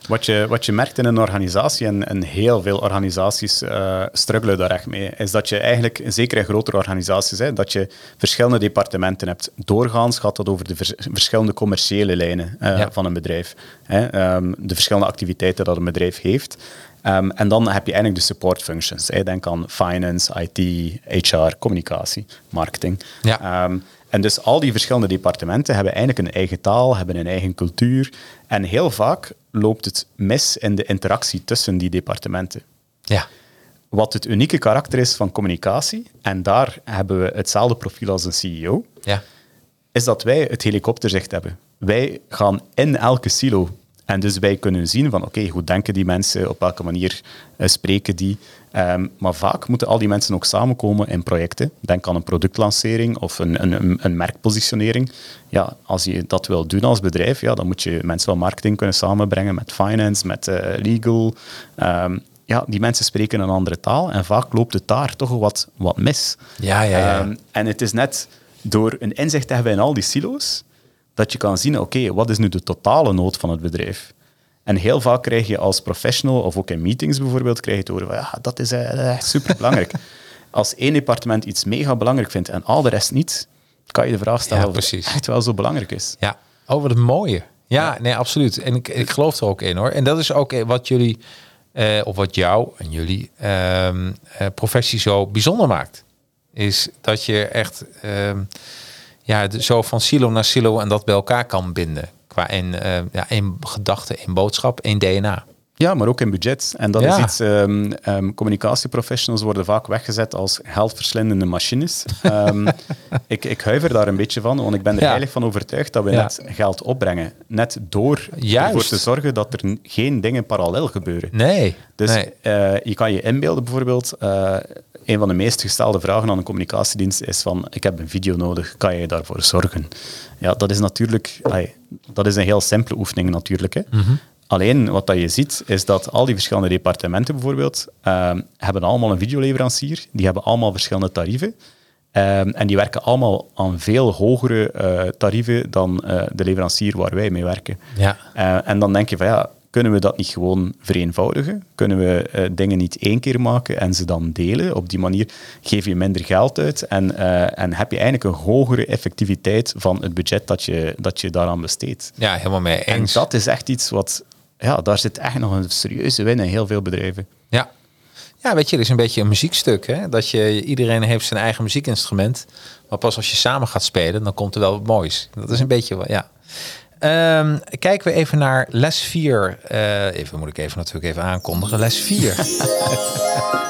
Wat je, wat je merkt in een organisatie, en, en heel veel organisaties eh struggelen daar echt mee, is dat je eigenlijk, zeker in grotere organisaties, hè, dat je verschillende departementen hebt. Doorgaans gaat dat over de vers- verschillende commerciële lijnen eh, Ja. van een bedrijf. Hè, ehm, de verschillende activiteiten dat een bedrijf heeft. Ehm, en dan heb je eigenlijk de support functions. Hè. Denk aan finance, IT, HR, communicatie, marketing. Ja. Ehm, en dus al die verschillende departementen hebben eigenlijk een eigen taal, hebben een eigen cultuur. En heel vaak loopt het mis in de interactie tussen die departementen. Ja, Wat het unieke karakter is van communicatie, en daar hebben we hetzelfde profiel als een CEO, ja, is dat wij het helikopterzicht hebben. Wij gaan in elke silo. En dus wij kunnen zien van, oké, hoe denken die mensen, op welke manier eh, spreken die. Ehm, maar vaak moeten al die mensen ook samenkomen in projecten. Denk aan een productlancering of een, een, een, merkpositionering. Ja, als je dat wil doen als bedrijf, ja, dan moet je mensen van marketing kunnen samenbrengen met finance, met eh, legal. Ehm, ja, die mensen spreken een andere taal en vaak loopt het daar toch wat, wat mis. Ja, ja, ja. Ehm, en het is net door een inzicht te hebben in al die silo's, dat je kan zien, oké, wat is nu de totale nood van het bedrijf? En heel vaak krijg je als professional, of ook in meetings bijvoorbeeld, krijg je te horen van, ja, dat is eh, echt superbelangrijk. als één departement iets mega belangrijk vindt en al de rest niet, kan je de vraag stellen Ja, of het echt wel zo belangrijk is. ja. Oh, wat een mooie. Ja, nee, absoluut. En ik, ik geloof er ook in hoor. En dat is ook wat jullie, eh, of wat jou en jullie ehm, eh, professie zo bijzonder maakt. Is dat je echt ehm, ja, zo van silo naar silo en dat bij elkaar kan binden. Qua in, eh, ja, één gedachte, één boodschap, één DNA. Ja, maar ook in budget. En dat Ja. is iets, ehm, ehm, communicatieprofessionals worden vaak weggezet als geldverslindende machines. Ehm, ik, ik huiver daar een beetje van, want ik ben er Ja. eigenlijk van overtuigd dat we Ja. net geld opbrengen. Net door Juist. ervoor te zorgen dat er geen dingen parallel gebeuren. Nee. Dus nee. eh, je kan je inbeelden bijvoorbeeld, eh, een van de meest gestelde vragen aan een communicatiedienst is van, ik heb een video nodig, kan je daarvoor zorgen? Ja, dat is natuurlijk, dat is een heel simpele oefening natuurlijk. Hè. Mhm. Alleen wat dat je ziet, is dat al die verschillende departementen bijvoorbeeld, ehm, hebben allemaal een videoleverancier, die hebben allemaal verschillende tarieven. Ehm, en die werken allemaal aan veel hogere eh, tarieven dan eh, de leverancier waar wij mee werken. Ja. Eh, en dan denk je van ja, kunnen we dat niet gewoon vereenvoudigen? Kunnen we eh, dingen niet één keer maken en ze dan delen? Op die manier geef je minder geld uit en, eh, en heb je eigenlijk een hogere effectiviteit van het budget dat je, dat je daaraan besteedt. Ja, helemaal mee En eens. dat is echt iets wat, ja, daar zit echt nog een serieuze win in heel veel bedrijven. Ja. Ja, weet je, het is een beetje een muziekstuk. Hè? Dat je, iedereen heeft zijn eigen muziekinstrument. Maar pas als je samen gaat spelen, dan komt er wel wat moois. Dat is een beetje, ja. Ehm, kijken we even naar les 4. even moet ik even natuurlijk even aankondigen. Les 4.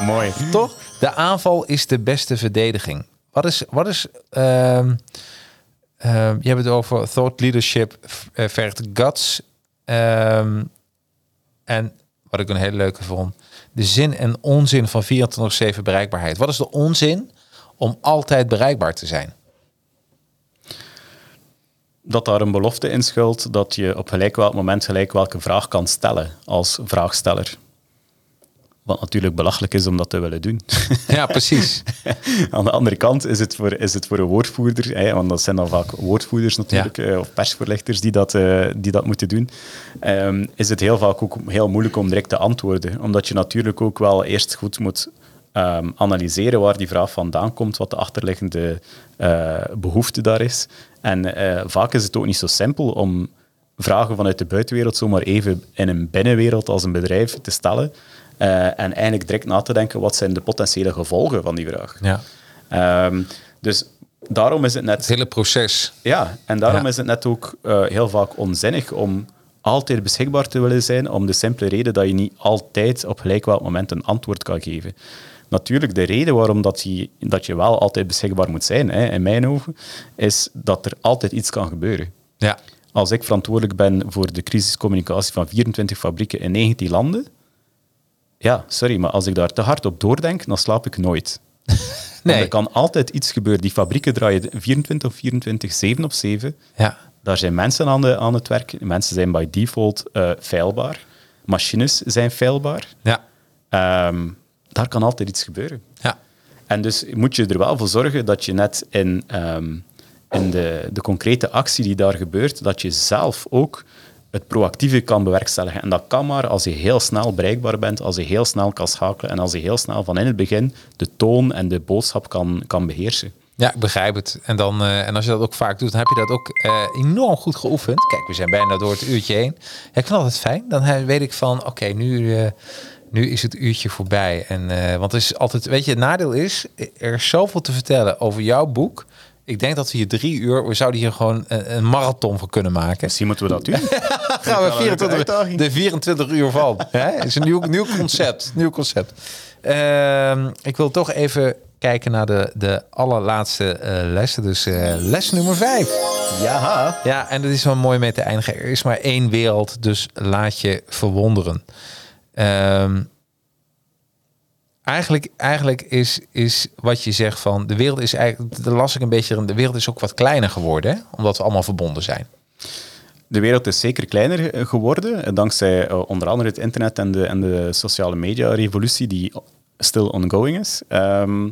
Mooi. Toch? De aanval is de beste verdediging. Wat is, wat is ehm, ehm, je hebt het over thought leadership eh, vergt guts. En wat ik een hele leuke vond, de zin en onzin van 24/7 bereikbaarheid. Wat is de onzin om altijd bereikbaar te zijn? Dat daar een belofte in schuilt dat je op gelijk welk moment gelijk welke vraag kan stellen als vraagsteller. Wat natuurlijk belachelijk is om dat te willen doen. Ja, precies. Aan de andere kant is het voor, is het voor een woordvoerder, hè, want dat zijn dan vaak woordvoerders natuurlijk, eh, of persvoorlichters die dat, eh, die dat moeten doen, ehm, is het heel vaak ook heel moeilijk om direct te antwoorden. Omdat je natuurlijk ook wel eerst goed moet ehm, analyseren waar die vraag vandaan komt, wat de achterliggende eh, behoefte daar is. En eh, vaak is het ook niet zo simpel om vragen vanuit de buitenwereld zomaar even in een binnenwereld als een bedrijf te stellen. eh, en eigenlijk direct na te denken, wat zijn de potentiële gevolgen van die vraag? Ja. Ehm, dus daarom is het net... Het hele proces. Ja, en daarom Ja. is het net ook eh, heel vaak onzinnig om altijd beschikbaar te willen zijn, om de simpele reden dat je niet altijd op gelijk welk moment een antwoord kan geven. Natuurlijk, de reden waarom dat je, dat je wel altijd beschikbaar moet zijn, hè, in mijn ogen, is dat er altijd iets kan gebeuren. Ja. Als ik verantwoordelijk ben voor de crisiscommunicatie van 24 fabrieken in 19 landen, ja, sorry, maar als ik daar te hard op doordenk, dan slaap ik nooit. Nee. Er kan altijd iets gebeuren. Die fabrieken draaien 24 op 24, 7 op 7. Ja. Daar zijn mensen aan, de, aan het werk. Mensen zijn by default eh feilbaar. Machines zijn feilbaar. Ja. Ehm, daar kan altijd iets gebeuren. Ja. En dus moet je er wel voor zorgen dat je net in, ehm, in de, de concrete actie die daar gebeurt, dat je zelf ook het proactieve kan bewerkstelligen. En dat kan maar als je heel snel bereikbaar bent, als je heel snel kan schakelen en als je heel snel van in het begin de toon en de boodschap kan, kan beheersen. Ja, ik begrijp het. En, dan, eh, en als je dat ook vaak doet, dan heb je dat ook eh, enorm goed geoefend. Kijk, we zijn bijna door het uurtje heen. Ja, ik vind het altijd fijn. Dan weet ik van, oké, nu, eh, nu is het uurtje voorbij. En, eh, want er is altijd, weet je, het nadeel is, er is zoveel te vertellen over jouw boek. Ik denk dat we hier drie uur, we zouden hier gewoon een, een marathon voor kunnen maken. Misschien moeten we dat doen. gaan we wel een leuke 24, uitdaging. de 24 uur van. Hè? is een nieuw, nieuw concept. Nieuw concept. Ehm, ik wil toch even kijken naar de, de allerlaatste eh, lessen. Dus eh, les nummer 5. Ja. Ja, en dat is wel mooi mee te eindigen. Er is maar één wereld, dus laat je verwonderen. Ehm, eigenlijk eigenlijk is, is wat je zegt van de wereld is eigenlijk, daar las ik een beetje, de wereld is ook wat kleiner geworden, hè? omdat we allemaal verbonden zijn. De wereld is zeker kleiner eh, geworden, eh, dankzij eh, onder andere het internet en de, en de sociale media-revolutie die still ongoing is. Ehm,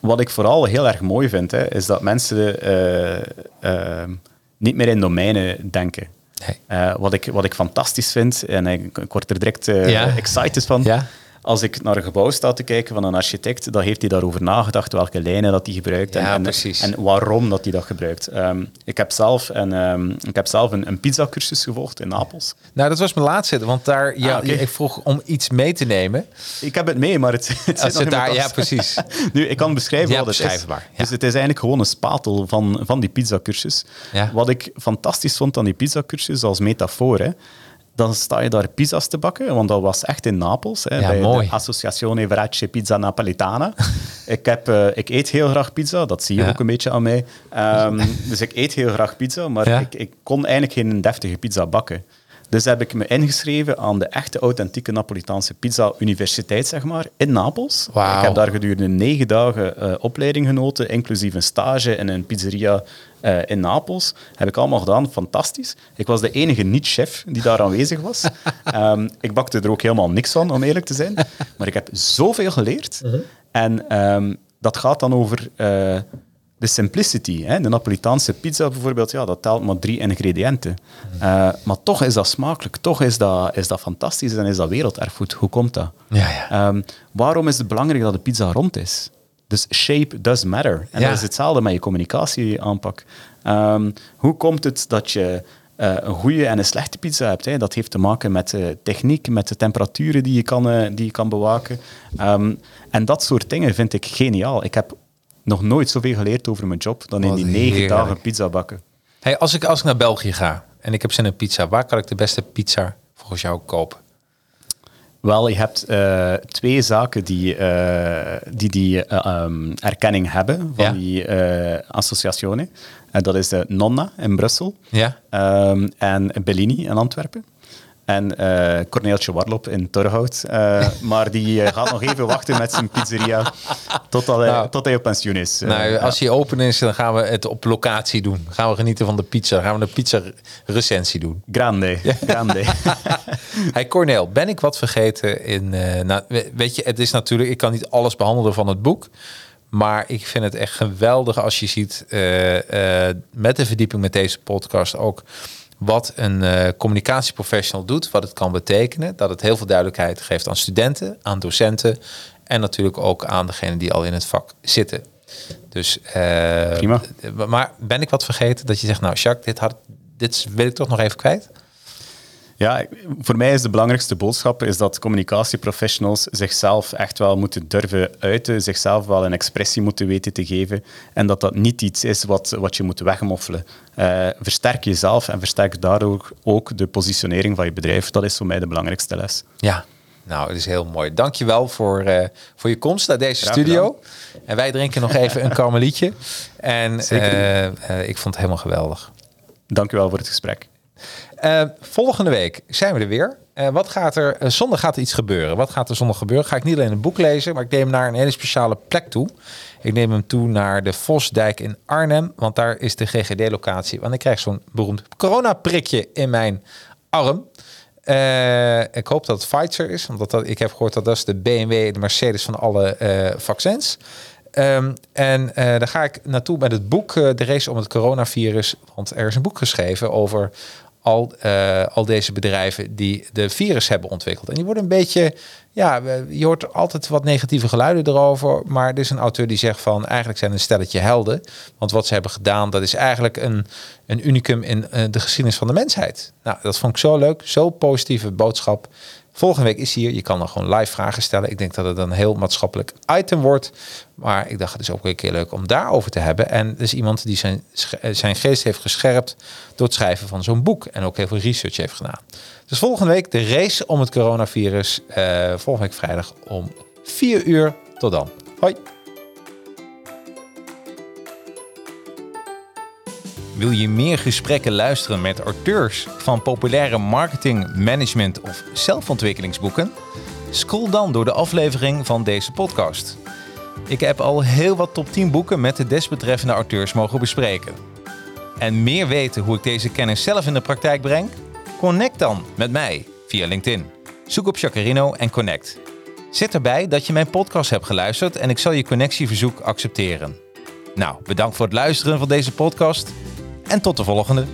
wat ik vooral heel erg mooi vind, hè, is dat mensen eh, ehm, niet meer in domeinen denken. Nee. Eh, wat, ik, wat ik fantastisch vind, en ik, ik word er direct eh, Ja. excited van, Ja. Als ik naar een gebouw sta te kijken van een architect, dan heeft hij daarover nagedacht welke lijnen dat hij gebruikt en, Ja, en, en waarom dat hij dat gebruikt. Ehm, ik heb zelf, een, ehm, ik heb zelf een, een pizzacursus gevolgd in Napels. Nou, dat was mijn laatste, want daar, ja, Ah, ik vroeg om iets mee te nemen. Ik heb het mee, maar het, het zit nog daar, ja, precies. Nu, ik kan beschrijven Ja, wat het is. ja. Dus het is eigenlijk gewoon een spatel van, van die pizzacursus. Wat ik fantastisch vond aan die pizzacursus als metafoor, hè, dan sta je daar pizza's te bakken, want dat was echt in Napels, hè, Ja, bij mooi. de Associazione Verace Pizza Napolitana. ik, heb, eh, ik eet heel graag pizza, dat zie je Ja. ook een beetje aan mij. Ehm, dus ik eet heel graag pizza, maar Ja. ik, ik kon eigenlijk geen deftige pizza bakken. Dus heb ik me ingeschreven aan de echte authentieke Napolitaanse pizza universiteit, zeg maar, in Napels. Ik heb daar gedurende negen dagen eh, opleiding genoten, inclusief een stage in een pizzeria eh, in Napels. Heb ik allemaal gedaan, fantastisch. Ik was de enige niet-chef die daar aanwezig was. Ehm, ik bakte er ook helemaal niks van, om eerlijk te zijn. Maar ik heb zoveel geleerd. En ehm, dat gaat dan over eh, de simplicity. Hè? De Napolitaanse pizza bijvoorbeeld, ja, dat telt maar drie ingrediënten. Eh, maar toch is dat smakelijk, toch is dat, is dat fantastisch en is dat werelderfgoed. Hoe komt dat? Ja, ja. Ehm, waarom is het belangrijk dat de pizza rond is? Dus shape does matter. En Ja. dat is hetzelfde met je communicatieaanpak. Ehm, hoe komt het dat je eh, een goede en een slechte pizza hebt? Hè? Dat heeft te maken met techniek, met de temperaturen die je kan, eh, die je kan bewaken. Ehm, en dat soort dingen vind ik geniaal. Ik heb nog nooit zoveel geleerd over mijn job dan in die negen heerlijk. dagen pizza bakken. Hey, als, ik, als ik naar België ga en ik heb zin in pizza, waar kan ik de beste pizza volgens jou kopen? Wel, je hebt eh, twee zaken die eh, die, die eh, ehm, erkenning hebben van Ja. die associazione. En dat is de Nonna in Brussel Ja? ehm, en Bellini in Antwerpen. En eh Corneeltje Warlop in Torhout. Eh, maar die eh, gaat nog even wachten met zijn pizzeria totdat hij, Nou. tot hij op pensioen is. Nou, als hij open is, dan gaan we het op locatie doen. Gaan we genieten van de pizza. Dan gaan we een pizza recensie doen. Grande, grande. Hey Cornel, ben ik wat vergeten in... nou, we- weet je, het is natuurlijk... Ik kan niet alles behandelen van het boek. Maar ik vind het echt geweldig als je ziet... met de verdieping met deze podcast ook... wat een eh, communicatieprofessional doet. Wat het kan betekenen. Dat het heel veel duidelijkheid geeft aan studenten, aan docenten... en natuurlijk ook aan degenen die al in het vak zitten. Dus, eh, Prima. Maar ben ik wat vergeten dat je zegt... Nou, Jacques, dit, had, dit dit wil ik toch nog even kwijt. Ja, voor mij is de belangrijkste boodschap is dat communicatieprofessionals zichzelf echt wel moeten durven uiten, zichzelf wel een expressie moeten weten te geven en dat dat niet iets is wat, wat je moet wegmoffelen. Uh, versterk jezelf en versterk daardoor ook de positionering van je bedrijf. Dat is voor mij de belangrijkste les. Ja, nou, het is heel mooi. Dankjewel voor, uh, voor je komst naar deze studio. En wij drinken nog even een karmelietje. En uh, ik vond het helemaal geweldig. Dankjewel voor het gesprek. Uh, volgende week zijn we er weer. Uh, wat gaat er? Uh, zondag gaat er iets gebeuren. Wat gaat er zondag gebeuren? Ga ik niet alleen een boek lezen, maar ik neem hem naar een hele speciale plek toe. Ik neem hem toe naar de Vosdijk in Arnhem, want daar is de GGD-locatie. Want ik krijg zo'n beroemd coronaprikje in mijn arm. ik hoop dat het Pfizer is, want dat, ik heb gehoord dat dat is de BMW, de Mercedes van alle vaccins. Um, en daar ga ik naartoe met het boek De Race om het Coronavirus. Want er is een boek geschreven over al, uh, al deze bedrijven die de virus hebben ontwikkeld. En die worden een beetje, ja, je hoort altijd wat negatieve geluiden erover. Maar er is een auteur die zegt van eigenlijk zijn een stelletje helden. Want wat ze hebben gedaan, dat is eigenlijk een, een unicum in de geschiedenis van de mensheid. Nou, dat vond ik zo leuk, zo positieve boodschap. Volgende week is hier. Je kan dan gewoon live vragen stellen. Ik denk dat het een heel maatschappelijk item wordt. Maar ik dacht, het is ook weer een keer leuk om daarover te hebben. En er is iemand die zijn, zijn geest heeft gescherpt door het schrijven van zo'n boek. En ook heel veel research heeft gedaan. Dus volgende week de race om het coronavirus. Uh, volgende week vrijdag om 4 uur. Tot dan. Hoi. Wil je meer gesprekken luisteren met auteurs van populaire marketing, management of zelfontwikkelingsboeken? Scroll dan door de aflevering van deze podcast. Ik heb al heel wat top 10 boeken met de desbetreffende auteurs mogen bespreken. En meer weten hoe ik deze kennis zelf in de praktijk breng? Connect dan met mij via LinkedIn. Zoek op Chacarino en connect. Zet erbij dat je mijn podcast hebt geluisterd en ik zal je connectieverzoek accepteren. Nou, bedankt voor het luisteren van deze podcast en tot de volgende.